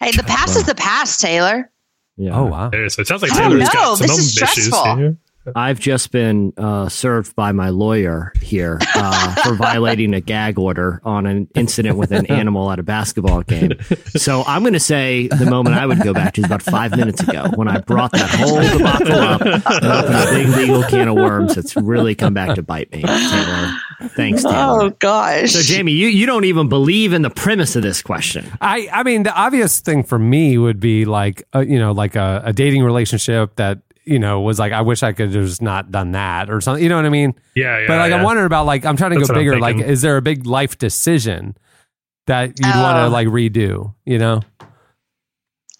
S5: Hey, the past is the past, Taylor.
S4: Yeah.
S1: Oh wow.
S2: It, is. it sounds like
S5: I don't
S2: Taylor's
S5: know.
S2: got some
S5: This
S2: own
S5: is
S2: issues
S5: stressful.
S2: here.
S4: I've just been uh, served by my lawyer here uh, for violating a gag order on an incident with an animal at a basketball game. So I'm going to say the moment I would go back to is about five minutes ago when I brought that whole debacle up and opened a big legal can of worms that's really come back to bite me. Taylor. Thanks, Taylor.
S5: Oh gosh.
S4: So Jamie, you, you don't even believe in the premise of this question.
S1: I, I mean, the obvious thing for me would be like, uh, you know, like a, a dating relationship that, you know, was like, I wish I could have just not done that or something. You know what I mean?
S2: Yeah, yeah.
S1: but like, I'm wondering about like, I'm trying to
S2: That's
S1: go bigger. Like, is there a big life decision that you'd want to
S5: Oh.
S1: like redo? You know?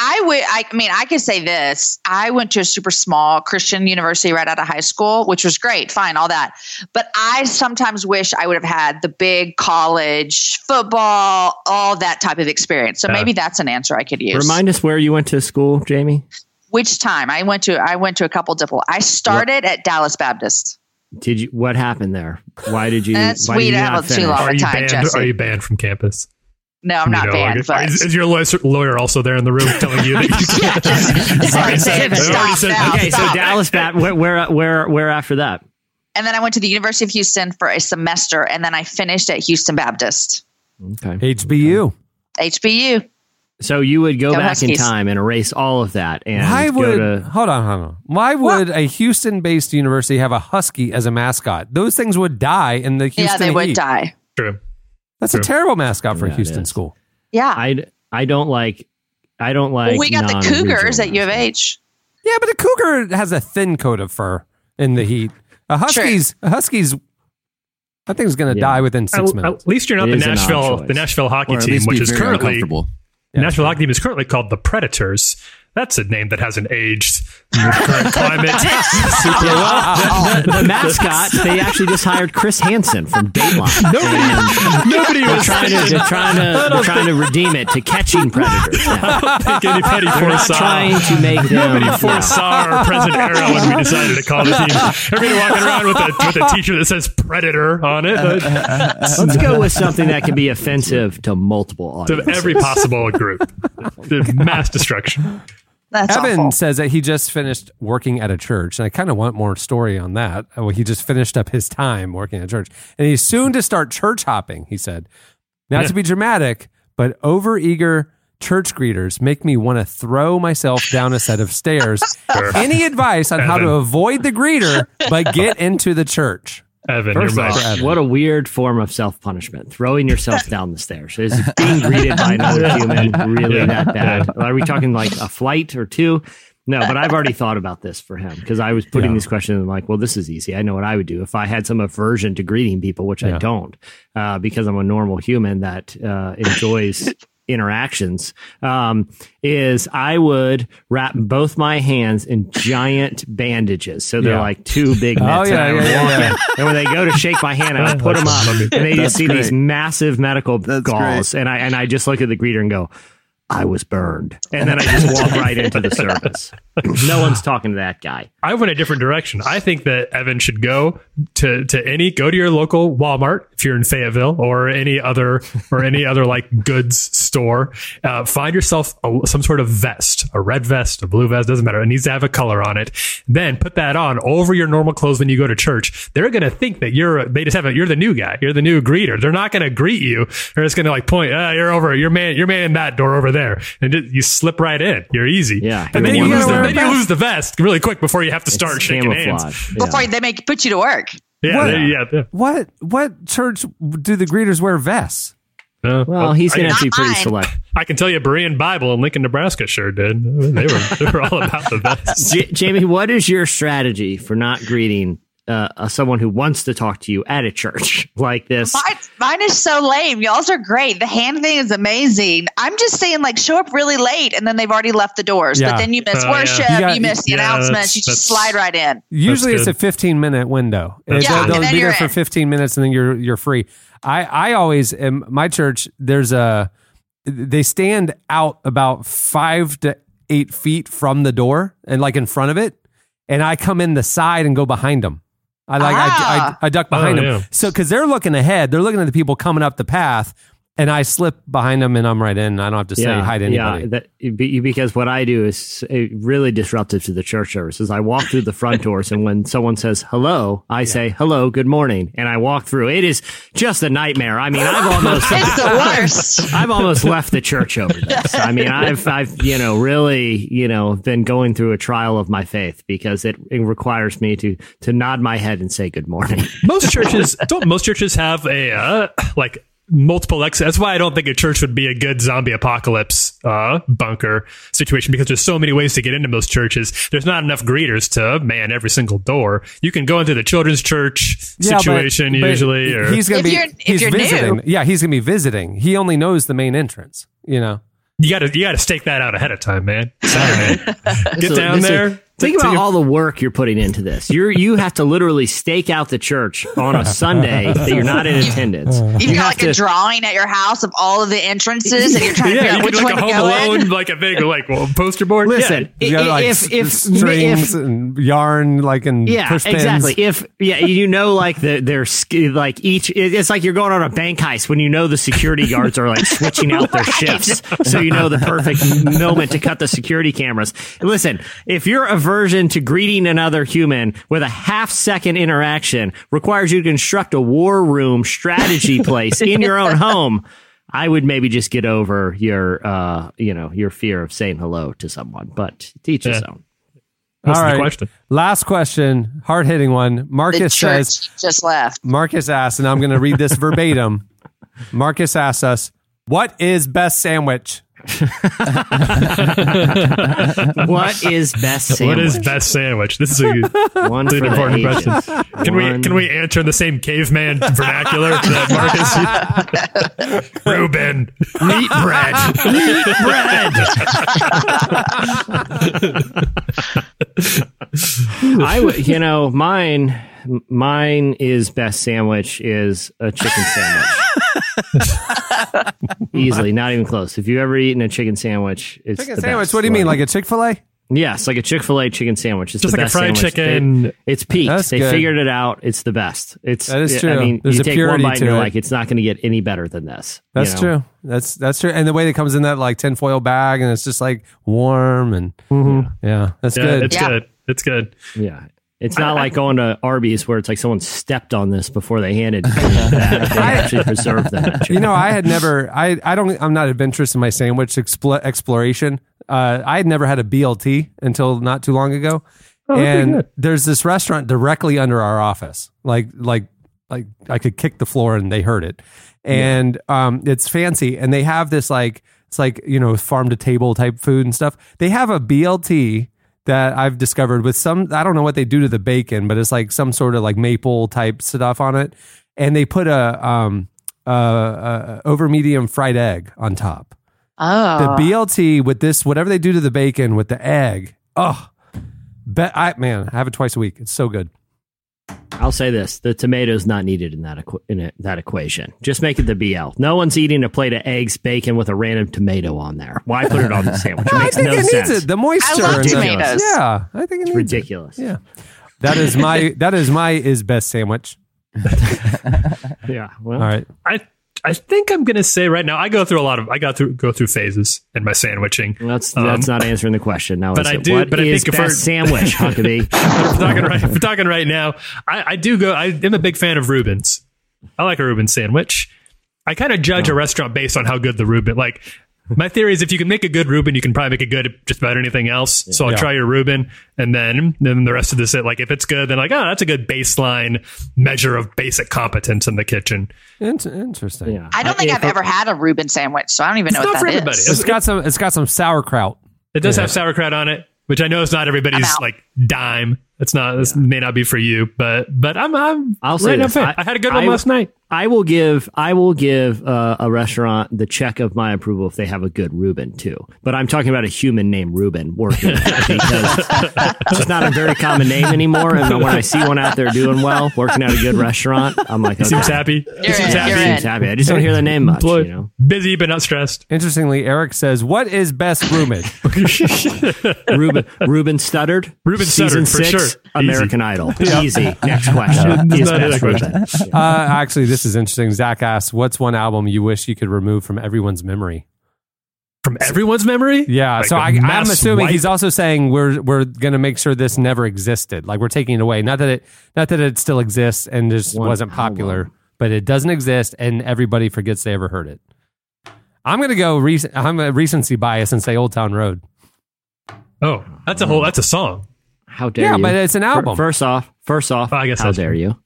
S5: I would. I mean, I could say this. I went to a super small Christian university right out of high school, which was great, fine, all that. But I sometimes wish I would have had the big college football, all that type of experience. So
S4: Yeah.
S5: maybe that's an answer I could use.
S4: Remind us where you went to school, Jamie.
S5: Which time I went to? I went to a couple different. I started at Dallas Baptist.
S4: Did you? What happened there? Why did you?
S5: That's-
S4: why
S5: we
S4: did you
S5: have
S4: not
S5: too long
S2: Are you
S5: time,
S2: banned?
S5: Jesse.
S2: Are you banned from campus?
S5: No, I'm not
S2: know,
S5: banned. but
S2: is, is your lawyer, lawyer also there in the room telling you that you [LAUGHS]
S5: Yeah, just-
S2: Sorry, [LAUGHS]
S5: just stop
S2: said-
S5: now,
S4: Okay, so. Dallas Bat. Where, where where where after that?
S5: And then I went to the University of Houston for a semester, and then I finished at Houston Baptist,
S4: Okay.
S1: HBU.
S5: HBU.
S4: So you would go
S5: Go
S4: back in time and erase all of that and
S1: Why
S4: go
S1: would
S4: to
S1: hold on, hold on? Why would a Houston-based university have a husky as a mascot? Those things would die in the Houston
S5: yeah, they would die.
S2: True.
S1: That's a terrible mascot for
S4: Yeah,
S1: a Houston school.
S5: Yeah.
S4: I I don't like I don't like.
S5: well, we got the Cougars at U of. H.
S1: Yeah, but a cougar has a thin coat of fur in the heat. A husky's a husky's that thing's going to
S4: Yeah.
S1: die within six
S2: At,
S1: minutes.
S2: at least you're not
S4: It
S2: the
S4: is an odd
S2: Nashville the Nashville hockey team, which is
S7: very
S2: currently the Nashville hockey team is currently called the Predators. That's a name that hasn't aged in the current climate. [LAUGHS] Super well.
S4: The, the mascot, they actually just hired Chris Hansen from Dateline.
S2: Nobody, nobody was
S4: trying to they're trying to they're trying to redeem it to catching predators. Now. [LAUGHS]
S2: I don't think anybody
S4: They're
S2: foresaw.
S4: Uh, trying to make them.
S2: Nobody foresaw our present era when we decided to call the team. Everybody walking around with a with a T-shirt that says "Predator" on it.
S4: Uh, let's go with something that can be offensive to multiple audiences.
S2: to every possible group. The mass destruction.
S5: That's
S1: Evan
S5: awful.
S1: says that he just finished working at a church, and I kind of want more story on that. Well, He just finished up his time working at a church, and he's soon to start church hopping. He said, "Not to be dramatic, but overeager church greeters make me want to throw myself down a set of stairs." [LAUGHS]
S2: Sure.
S1: Any advice on how to avoid the greeter but get into the church?
S2: Evan,
S4: First
S2: you're
S4: off,
S2: my
S4: what a weird form of self punishment. Throwing yourself [LAUGHS] down the stairs. Is being greeted by another human really that bad? Are we talking like a flight or two? No, but I've already thought about this for him because I was putting
S1: Yeah.
S4: these questions and I'm like, well, this is easy. I know what I would do if I had some aversion to greeting people, which I don't, uh, because I'm a normal human that uh, enjoys [LAUGHS] interactions. Um, is I would wrap both my hands in giant bandages, so they're
S1: Yeah.
S4: like two big
S1: Oh, yeah,
S4: and
S1: yeah, yeah, yeah.
S4: and when they go to shake my hand, I would put them up, and they
S7: That's
S4: just see these massive medical
S7: That's
S4: galls, and I and I just look at the greeter and go, "I was burned," and then I just walk [LAUGHS] right into the service. No one's talking to that guy.
S2: I went a different direction. I think that Evan should go to, to any go to your local Walmart if you're in Fayetteville or any other or any other like goods store. Uh, find yourself a, some sort of vest, a red vest, a blue vest, doesn't matter. It needs to have a color on it. Then put that on over your normal clothes when you go to church. They're gonna think that you're they just have a, you're the new guy, you're the new greeter. They're not gonna greet you. They're just gonna like point, uh, you're over, you're man, you're man in that door over there, and just, you slip right in. You're easy.
S4: Yeah.
S2: and then
S1: then
S2: you
S1: you
S2: lose the, then you
S1: vest.
S2: lose the vest really quick before you have to start
S4: It's
S2: shaking hands.
S4: Yeah.
S5: Before they make put you to work.
S2: Yeah,
S1: What?
S2: there- yeah. yeah.
S1: What what church do the greeters wear vests?
S2: Uh,
S4: Well, he's
S2: I
S4: going to
S2: can-
S4: have be pretty
S5: mine.
S4: select.
S2: I can tell you, Berean Bible in Lincoln, Nebraska sure did. They were they were all about the vest. [LAUGHS]
S4: J- Jamie, what is your strategy for not greeting uh, uh, someone who wants to talk to you at a church [LAUGHS] like this?
S5: Mine, mine is so lame. Y'all's are great. The hand thing is amazing. I'm just saying, like, show up really late and then they've already left the doors.
S1: Yeah.
S5: But then you miss
S2: yeah.
S5: worship,
S1: You
S5: you,
S1: got-
S5: miss the
S2: yeah,
S5: announcements. You just slide right in.
S1: Usually it's a 15 minute window.
S2: That's
S1: they'll, they'll be there
S5: you're
S1: for 15 minutes and then you're you're free. I I always in my church there's a they stand out about 5 to 8 feet from the door and like in front of it and I come in the side and go behind them. I like I,
S5: Ah.
S1: I I duck behind
S2: Oh,
S1: them.
S2: yeah.
S1: So cuz they're looking ahead, they're looking at the people coming up the path and I slip behind them and I'm right in. I don't have to say hi to anybody.
S4: Yeah, that, because what I do is uh, really disruptive to the church services. I walk through the front doors, and when someone says hello, I say hello, good morning, and I walk through. It is just a nightmare. I mean, I've [LAUGHS] almost
S5: It's the worst.
S4: I've almost left the church over this. [LAUGHS] I mean, I've I've you know really you know been going through a trial of my faith because it, it requires me to to nod my head and say good morning.
S2: most churches don't most churches have a uh, like multiple exits that's why i don't think a church would be a good zombie apocalypse uh, bunker situation because there's so many ways to get into most churches there's not enough greeters to man every single door you can go into the children's church
S1: Yeah,
S2: situation
S1: but
S2: usually or
S1: he's gonna
S5: If
S1: be
S5: you're- if
S1: he's
S5: you're new.
S1: visiting. Yeah, he's gonna be visiting. He only knows the main entrance. You know.
S2: you gotta you gotta stake that out ahead of time man Sorry, man. [LAUGHS] get
S4: So
S2: down
S4: this is-
S2: there
S4: Think about all the work you're putting into this. You're you have to literally stake out the church on a Sunday that you're not in attendance. [LAUGHS]
S5: You've
S4: You
S5: got
S4: have
S5: like a drawing at your house of all of the entrances, and you're trying to
S2: yeah,
S5: figure
S2: you
S5: out which
S2: like
S5: one
S2: a
S5: to
S2: home
S5: go in.
S2: alone, like a big like well, poster board.
S4: Listen,
S1: You got like
S4: if if
S1: strings
S4: if
S1: and yarn, like and
S4: yeah,
S1: push pins.
S4: exactly. If yeah, you know, like the they're sk- like each. It's like you're going on a bank heist when you know the security guards are like switching out their [LAUGHS] shifts, so you know the perfect moment to cut the security cameras. Listen, if your aversion to greeting another human with a half second interaction requires you to construct a war room strategy [LAUGHS] place in your own home. I would maybe just get over your, uh, you know, your fear of saying hello to someone, but teach his own.
S2: What's
S1: All
S2: the
S1: right.
S2: question?
S1: Last question, hard hitting one. Marcus
S5: church
S1: says.
S5: just left.
S1: Marcus asks, and I'm going to read this [LAUGHS] verbatim. Marcus asks us, "What is best sandwich?"
S4: What is best sandwich?
S2: What is best sandwich? This is a [LAUGHS]
S4: One
S2: It's an important
S4: ages.
S2: question. Can we can we answer in the same caveman vernacular that Marcus? [LAUGHS] Reuben,
S4: Meat bread. Meat bread. I would, you know, mine, mine is best sandwich is a chicken sandwich. [LAUGHS] [LAUGHS] Easily, not even close. If you've ever eaten a chicken sandwich, it's
S1: Chicken
S4: the
S1: sandwich.
S4: best.
S1: What do you mean, like a Chick Fil A?
S4: Yes, like a Chick Fil A chicken sandwich. It's
S2: Just
S4: the
S2: like a
S4: best
S2: fried
S4: sandwich.
S2: chicken.
S4: It- it's peaked.
S1: That's
S4: they
S1: good.
S4: figured it out. It's the best. It's
S1: That is
S4: I
S1: true.
S4: mean,
S1: There's
S4: you
S1: a
S4: take
S1: purity
S4: one bite
S1: to
S4: and you're
S1: it.
S4: like, it's not going to get any better than this. you
S1: That's
S4: know?
S1: true. That's that's true. And the way that comes in that like tinfoil bag, and it's just like warm and mm-hmm. yeah, that's
S2: Yeah,
S1: good.
S2: it's
S5: Yeah.
S2: good. It's good.
S4: Yeah. It's not like going to Arby's where it's like someone stepped on this before they handed. That- [LAUGHS] they actually preserved them.
S1: you know, I had never. I I don't. I'm not adventurous in my sandwich expl- exploration. Uh, I had never had a BLT until not too long ago, and there's this restaurant directly under our office. Like like like I could kick the floor and they heard it, and um, it's fancy, and they have this like it's like you know farm to table type food and stuff. They have a BLT that I've discovered with some I don't know what they do to the bacon, but it's like some sort of like maple type stuff on it, and they put a um uh, uh over medium fried egg on top.
S5: Oh,
S1: The BLT with this whatever they do to the bacon with the egg. Oh, bet I man, I have it twice a week. It's so good.
S4: I'll say this: the tomato's not needed in that equ- in it, that equation. Just make it the BL. No one's eating a plate of eggs, bacon with a random tomato on there. Why put it on the [LAUGHS] sandwich? It
S1: I think
S4: no
S1: it
S4: sense.
S1: needs it. The moisture.
S5: I love
S1: and the-
S5: tomatoes.
S1: yeah, I think it needs it.
S4: Ridiculous.
S1: Yeah, that is my that is my is best sandwich. [LAUGHS]
S4: Yeah. Well,
S1: All right.
S2: I I think I'm gonna say right now. I go through a lot of. I got through go through phases in my sandwiching.
S4: That's
S2: Um,
S4: that's not answering the question. Now,
S2: but I
S4: it,
S2: do-
S4: What
S2: but I
S4: is
S2: think we're-
S4: sandwich, Huckabee? [LAUGHS]
S2: if we're talking right, if we're talking right now, I, I do go. I am a big fan of Reuben's. I like a Reuben sandwich. I kind of judge a restaurant based on how good the Reuben. Like my theory is, if you can make a good Reuben, you can probably make a good just about anything else. So I'll
S1: Yeah.
S2: try your Reuben, and then then the rest of this. Like if it's good, then like oh, that's a good baseline measure of basic competence in the kitchen.
S1: Int- interesting.
S4: Yeah.
S5: I don't think
S4: if
S5: I've ever had a Reuben sandwich, so I don't even
S2: It's
S5: know what
S2: not for
S5: that
S2: everybody.
S5: is.
S1: It's got some. It's got some sauerkraut.
S2: It does
S1: Yeah.
S2: have sauerkraut on it, which I know is not everybody's like dime. It's not. This may not be for you, but but I'm I'm.
S4: I'll say
S2: right I, I had a good one
S4: I-
S2: last night.
S4: I will give I will give uh, a restaurant the check of my approval if they have a good Reuben too. But I'm talking about a human named Reuben working [LAUGHS] because it's not a very common name anymore. And when I see one out there doing well, working at a good restaurant, I'm like,
S2: He
S4: okay,
S2: seems happy. He
S5: You're
S2: seems
S5: in,
S2: happy.
S5: you're
S4: seems happy. I just don't hear the name much.
S2: Employed.
S4: You know,
S2: Busy but not stressed.
S1: Interestingly, Eric says, "What is best Reuben?" [LAUGHS]
S4: Reuben Ruben Studdard.
S2: Reuben Ruben
S4: Season
S2: for
S4: six,
S2: sure.
S4: American
S2: Easy.
S4: Idol. [LAUGHS]
S2: Yeah.
S4: Easy. Next question.
S2: Yeah,
S4: Is
S2: not
S4: best
S2: a
S4: Ruben.
S2: question.
S1: Uh, actually, this is interesting. Zach asks, "What's one album you wish you could remove from everyone's memory?"
S2: From everyone's memory?
S1: Yeah.
S2: Like
S1: so I'm assuming
S2: wipe?
S1: he's also saying we're we're going to make sure this never existed. Like we're taking it away. Not that it not that it still exists and just
S4: One
S1: wasn't popular,
S4: album.
S1: but it doesn't exist and everybody forgets they ever heard it. I'm going to go. Rec- I'm a recency bias and say Old Town Road.
S2: Oh, that's a whole. That's a song.
S4: How dare
S1: Yeah,
S4: you?
S1: Yeah, but it's an
S4: Fir-
S1: album.
S4: First off, first off,
S2: I guess
S4: how
S2: that's-
S4: dare you?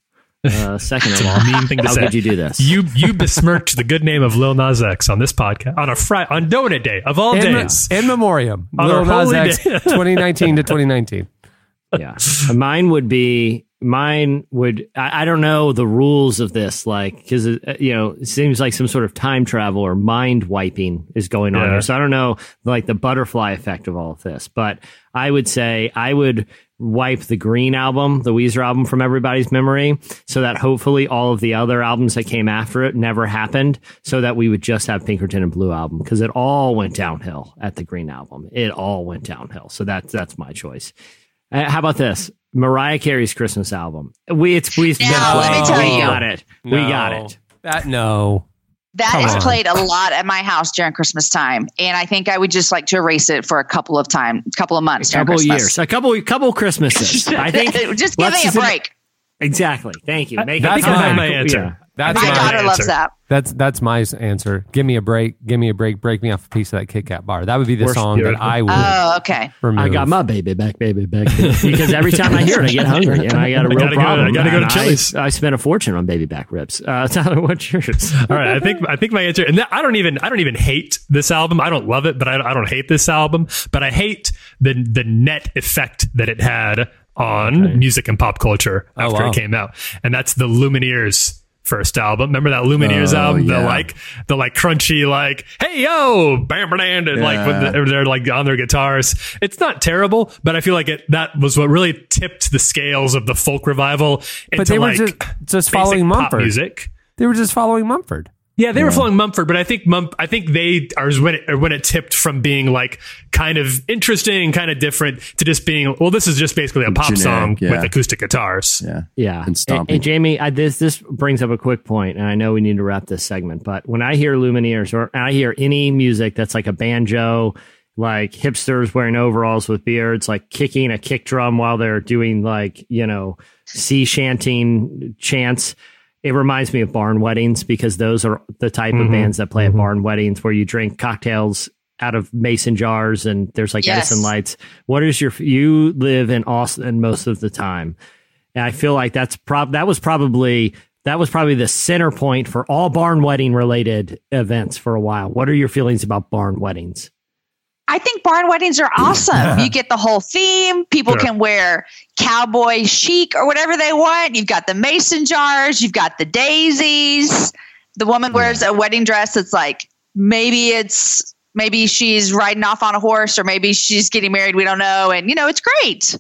S4: Uh, second [LAUGHS] of
S2: a
S4: all,
S2: mean thing to
S4: how
S2: say.
S4: could you do this?
S2: You you besmirched the good name of Lil Nas X on this podcast on a Friday on Donut Day of all
S1: in,
S2: days.
S1: in memoriam,
S2: On
S1: Lil Nas X, [LAUGHS] 2019 to 2019.
S4: yeah mine would be mine would I, I don't know the rules of this like because you know it seems like some sort of time travel or mind wiping is going on
S2: Yeah.
S4: here so i don't know like the butterfly effect of all of this but i would say i would wipe the green album the weezer album from everybody's memory so that hopefully all of the other albums that came after it never happened so that we would just have pinkerton and blue album because it all went downhill at the green album it all went downhill so that's that's my choice uh, how about this? Mariah Carey's Christmas album. We it's we've been
S5: Now, let me
S4: playing.
S5: tell
S4: We
S5: you.
S4: got it. We got it.
S1: That no.
S5: That
S1: Come
S5: is
S1: on.
S5: played a lot at my house during Christmas time, and I think I would just like to erase it for a couple of time, couple of months,
S4: A couple
S5: Christmas.
S4: years, a couple couple Christmases. [LAUGHS] I think
S5: just give me a break.
S4: Exactly. Thank you. Uh, Make
S1: That's
S4: it
S1: my-
S4: time.
S2: my answer.
S4: Yeah.
S1: That's
S5: My
S2: my
S5: daughter loves
S2: answer.
S5: that.
S1: That's that's my answer. Give me a break. Give me a break. Break me off a piece of that Kit Kat bar. That would be the
S4: Worst-
S1: song that. I would
S5: Oh, okay.
S1: remove.
S4: I got my baby back, baby back. because every time I hear it, I get hungry, and I got a real
S2: gotta go-
S4: problem.
S2: I gotta go to
S4: And
S2: Chili's.
S4: I, I spent a fortune on baby back ribs. Uh, [LAUGHS] Tyler, what's yours?
S2: All right, I think I think my answer, and that, I don't even I don't even hate this album. I don't love it, but I, I don't hate this album. But I hate the the net effect that it had on music and pop culture
S1: Oh,
S2: after
S1: wow.
S2: it came out, and that's the Lumineers first album. Remember that Lumineers
S7: Oh,
S2: album? The like the like crunchy like hey yo bam bam and like when
S7: Yeah.
S2: they're, like on their guitars. It's not terrible, but I feel like it that was what really tipped the scales of the folk revival into
S1: But they were
S2: like
S1: just just following Mumford.
S2: music.
S1: They were just following Mumford.
S2: Yeah, they were following Mumford, but I think Mump, I think they are when it when it tipped from being like kind of interesting, kind of different to just being well, this is just basically a pop
S7: Generic,
S2: song
S7: yeah.
S2: with acoustic guitars.
S7: Yeah.
S4: Yeah,
S7: And stomping.
S4: Jamie, I, this this brings up a quick point, and I know we need to wrap this segment. But when I hear Lumineers or I hear any music that's like a banjo, like hipsters wearing overalls with beards, like kicking a kick drum while they're doing like you know sea shanting chants. It reminds me of barn weddings because those are the type of mm-hmm. bands that play at mm-hmm. barn weddings where you drink cocktails out of mason jars and there's like
S5: Yes.
S4: Edison lights. What is your you live in Austin most of the time? And I feel like that's prob that was probably that was probably the center point for all barn wedding related events for a while. What are your feelings about barn weddings?
S5: I think barn weddings are awesome. you [LAUGHS] get the whole theme. People
S2: Sure.
S5: can wear cowboy chic or whatever they want. You've got the mason jars. You've got the daisies. The woman wears a wedding dress that's like maybe it's maybe she's riding off on a horse or maybe she's getting married. We don't know. And you know, it's great.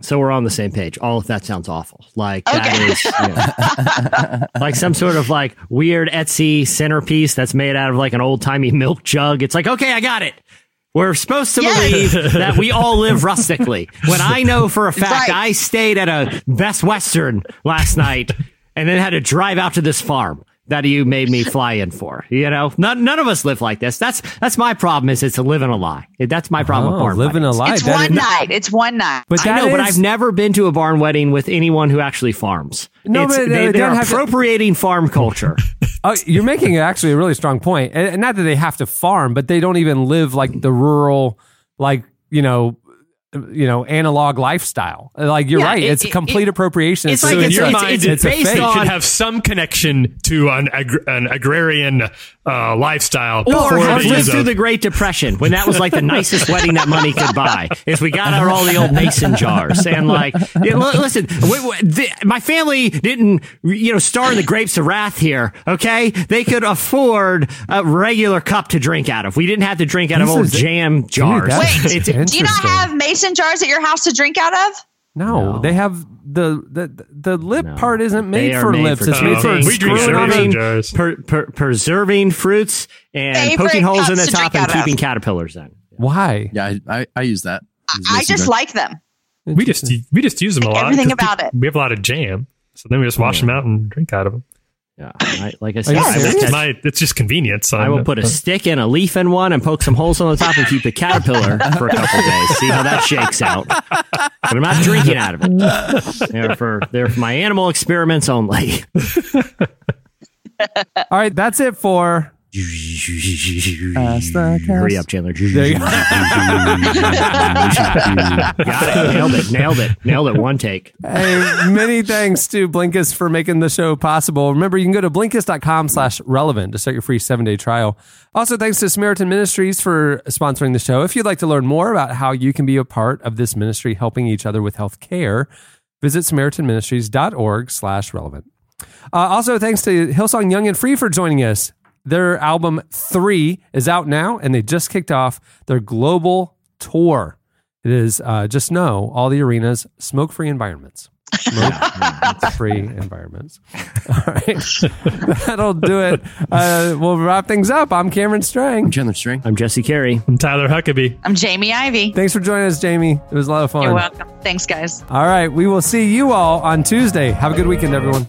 S4: So we're on the same page. All of that sounds awful. Like that
S5: Okay.
S4: is yeah. [LAUGHS] like some sort of like weird Etsy centerpiece that's made out of like an old timey milk jug. It's like, okay, I got it. We're supposed to
S5: Yes.
S4: believe [LAUGHS] that we all live rustically. When I know for a fact
S5: Right.
S4: I stayed at a Best Western last night and then had to drive out to this farm that you made me fly in for. You know, none, none of us live like this. That's that's my problem. Is it's a living a lie. That's my problem
S1: Oh,
S4: barn
S1: living a lie.
S5: It's
S1: That
S5: one
S1: is-
S5: night. It's one night.
S1: But
S4: I
S1: that
S4: know, but
S1: is-
S4: I've never been to a barn wedding with anyone who actually farms.
S1: No,
S4: It's-
S1: but they
S4: they,
S1: don't
S4: they're
S1: have to-
S4: appropriating farm culture. [LAUGHS]
S1: Oh, you're making actually a really strong point. And and not that they have to farm, but they don't even live like the rural, like you know, you know, analog lifestyle. Like you're
S4: Yeah,
S1: right,
S4: it-
S1: it's
S4: it-
S1: complete
S4: it-
S1: appropriation.
S4: it's
S1: so
S4: like
S2: in
S4: it's,
S2: your
S4: it's,
S2: mind,
S4: it's,
S1: it's a
S4: based
S1: fake.
S2: It
S4: on
S2: should have some connection to an, ag- an agrarian uh, lifestyle.
S4: or
S2: before
S4: have lived through the Great Depression when that was like the nicest wedding that money could buy. If we got out all the old mason jars and like, yeah, li- listen, we, we, the, my family didn't, you know, star in the grapes of wrath here. Okay, they could afford a regular cup to drink out of. We didn't have to drink out of old
S1: is-
S4: jam jars.
S1: that's
S5: Wait,
S4: It's-
S5: do you not have mason jars at your house to drink out of?
S1: No,
S4: No.
S1: they have the the the lip
S4: No.
S1: part isn't made for
S4: made
S1: lips.
S4: for
S1: it's made for
S2: we drink
S1: screwing on
S2: jars.
S4: per, per, preserving fruits and
S5: Favorite
S4: poking holes in the
S5: cups to
S4: top and
S5: out of.
S4: keeping caterpillars in.
S1: Why?
S7: Yeah, I, I, I use that. Use
S5: I just
S7: jar.
S5: like them.
S2: We just we just use them a lot.
S5: Everything
S2: 'cause
S5: about it.
S2: We have a lot of jam, so then we just wash them out and drink out of them.
S4: Yeah, I, like I said,
S1: you
S4: I?
S2: It's my it's just convenience.
S4: I will put a stick and a leaf in one and poke some holes on the top and keep the caterpillar for a couple days. See how that shakes out. But I'm not drinking out of it. They're for they're for my animal experiments only. [LAUGHS]
S1: All right, that's it for.
S4: Hurry up, Chandler.
S1: There you go. [LAUGHS]
S4: Got it. Nailed it. Nailed it. Nailed it. One take.
S1: Hey, many thanks to Blinkist for making the show possible. Remember, you can go to blinkist.com slash relevant to start your free seven day trial. Also, thanks to Samaritan Ministries for sponsoring the show. If you'd like to learn more about how you can be a part of this ministry helping each other with health care, visit samaritanministries.org slash relevant. Uh, also, thanks to Hillsong Young and Free for joining us. Their album Three is out now, and they just kicked off their global tour. It is uh, just know all the arenas, smoke free environments. Smoke [LAUGHS] free environments. All right. [LAUGHS] That'll do it. Uh, we'll wrap things up. I'm Cameron Strang.
S7: Chandler String.
S4: I'm Jesse Carey.
S2: I'm Tyler Huckabee.
S5: I'm Jamie Ivey.
S1: Thanks for joining us, Jamie. It was a lot of fun.
S5: You're welcome. Thanks, guys.
S1: All right. We will see you all on Tuesday. Have a good weekend, everyone.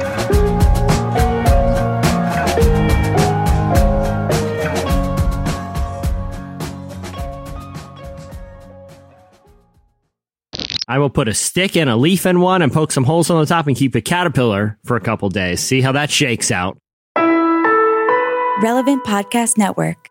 S4: I will put a stick and a leaf in one and poke some holes on the top and keep the caterpillar for a couple days. See how that shakes out.
S11: Relevant Podcast Network.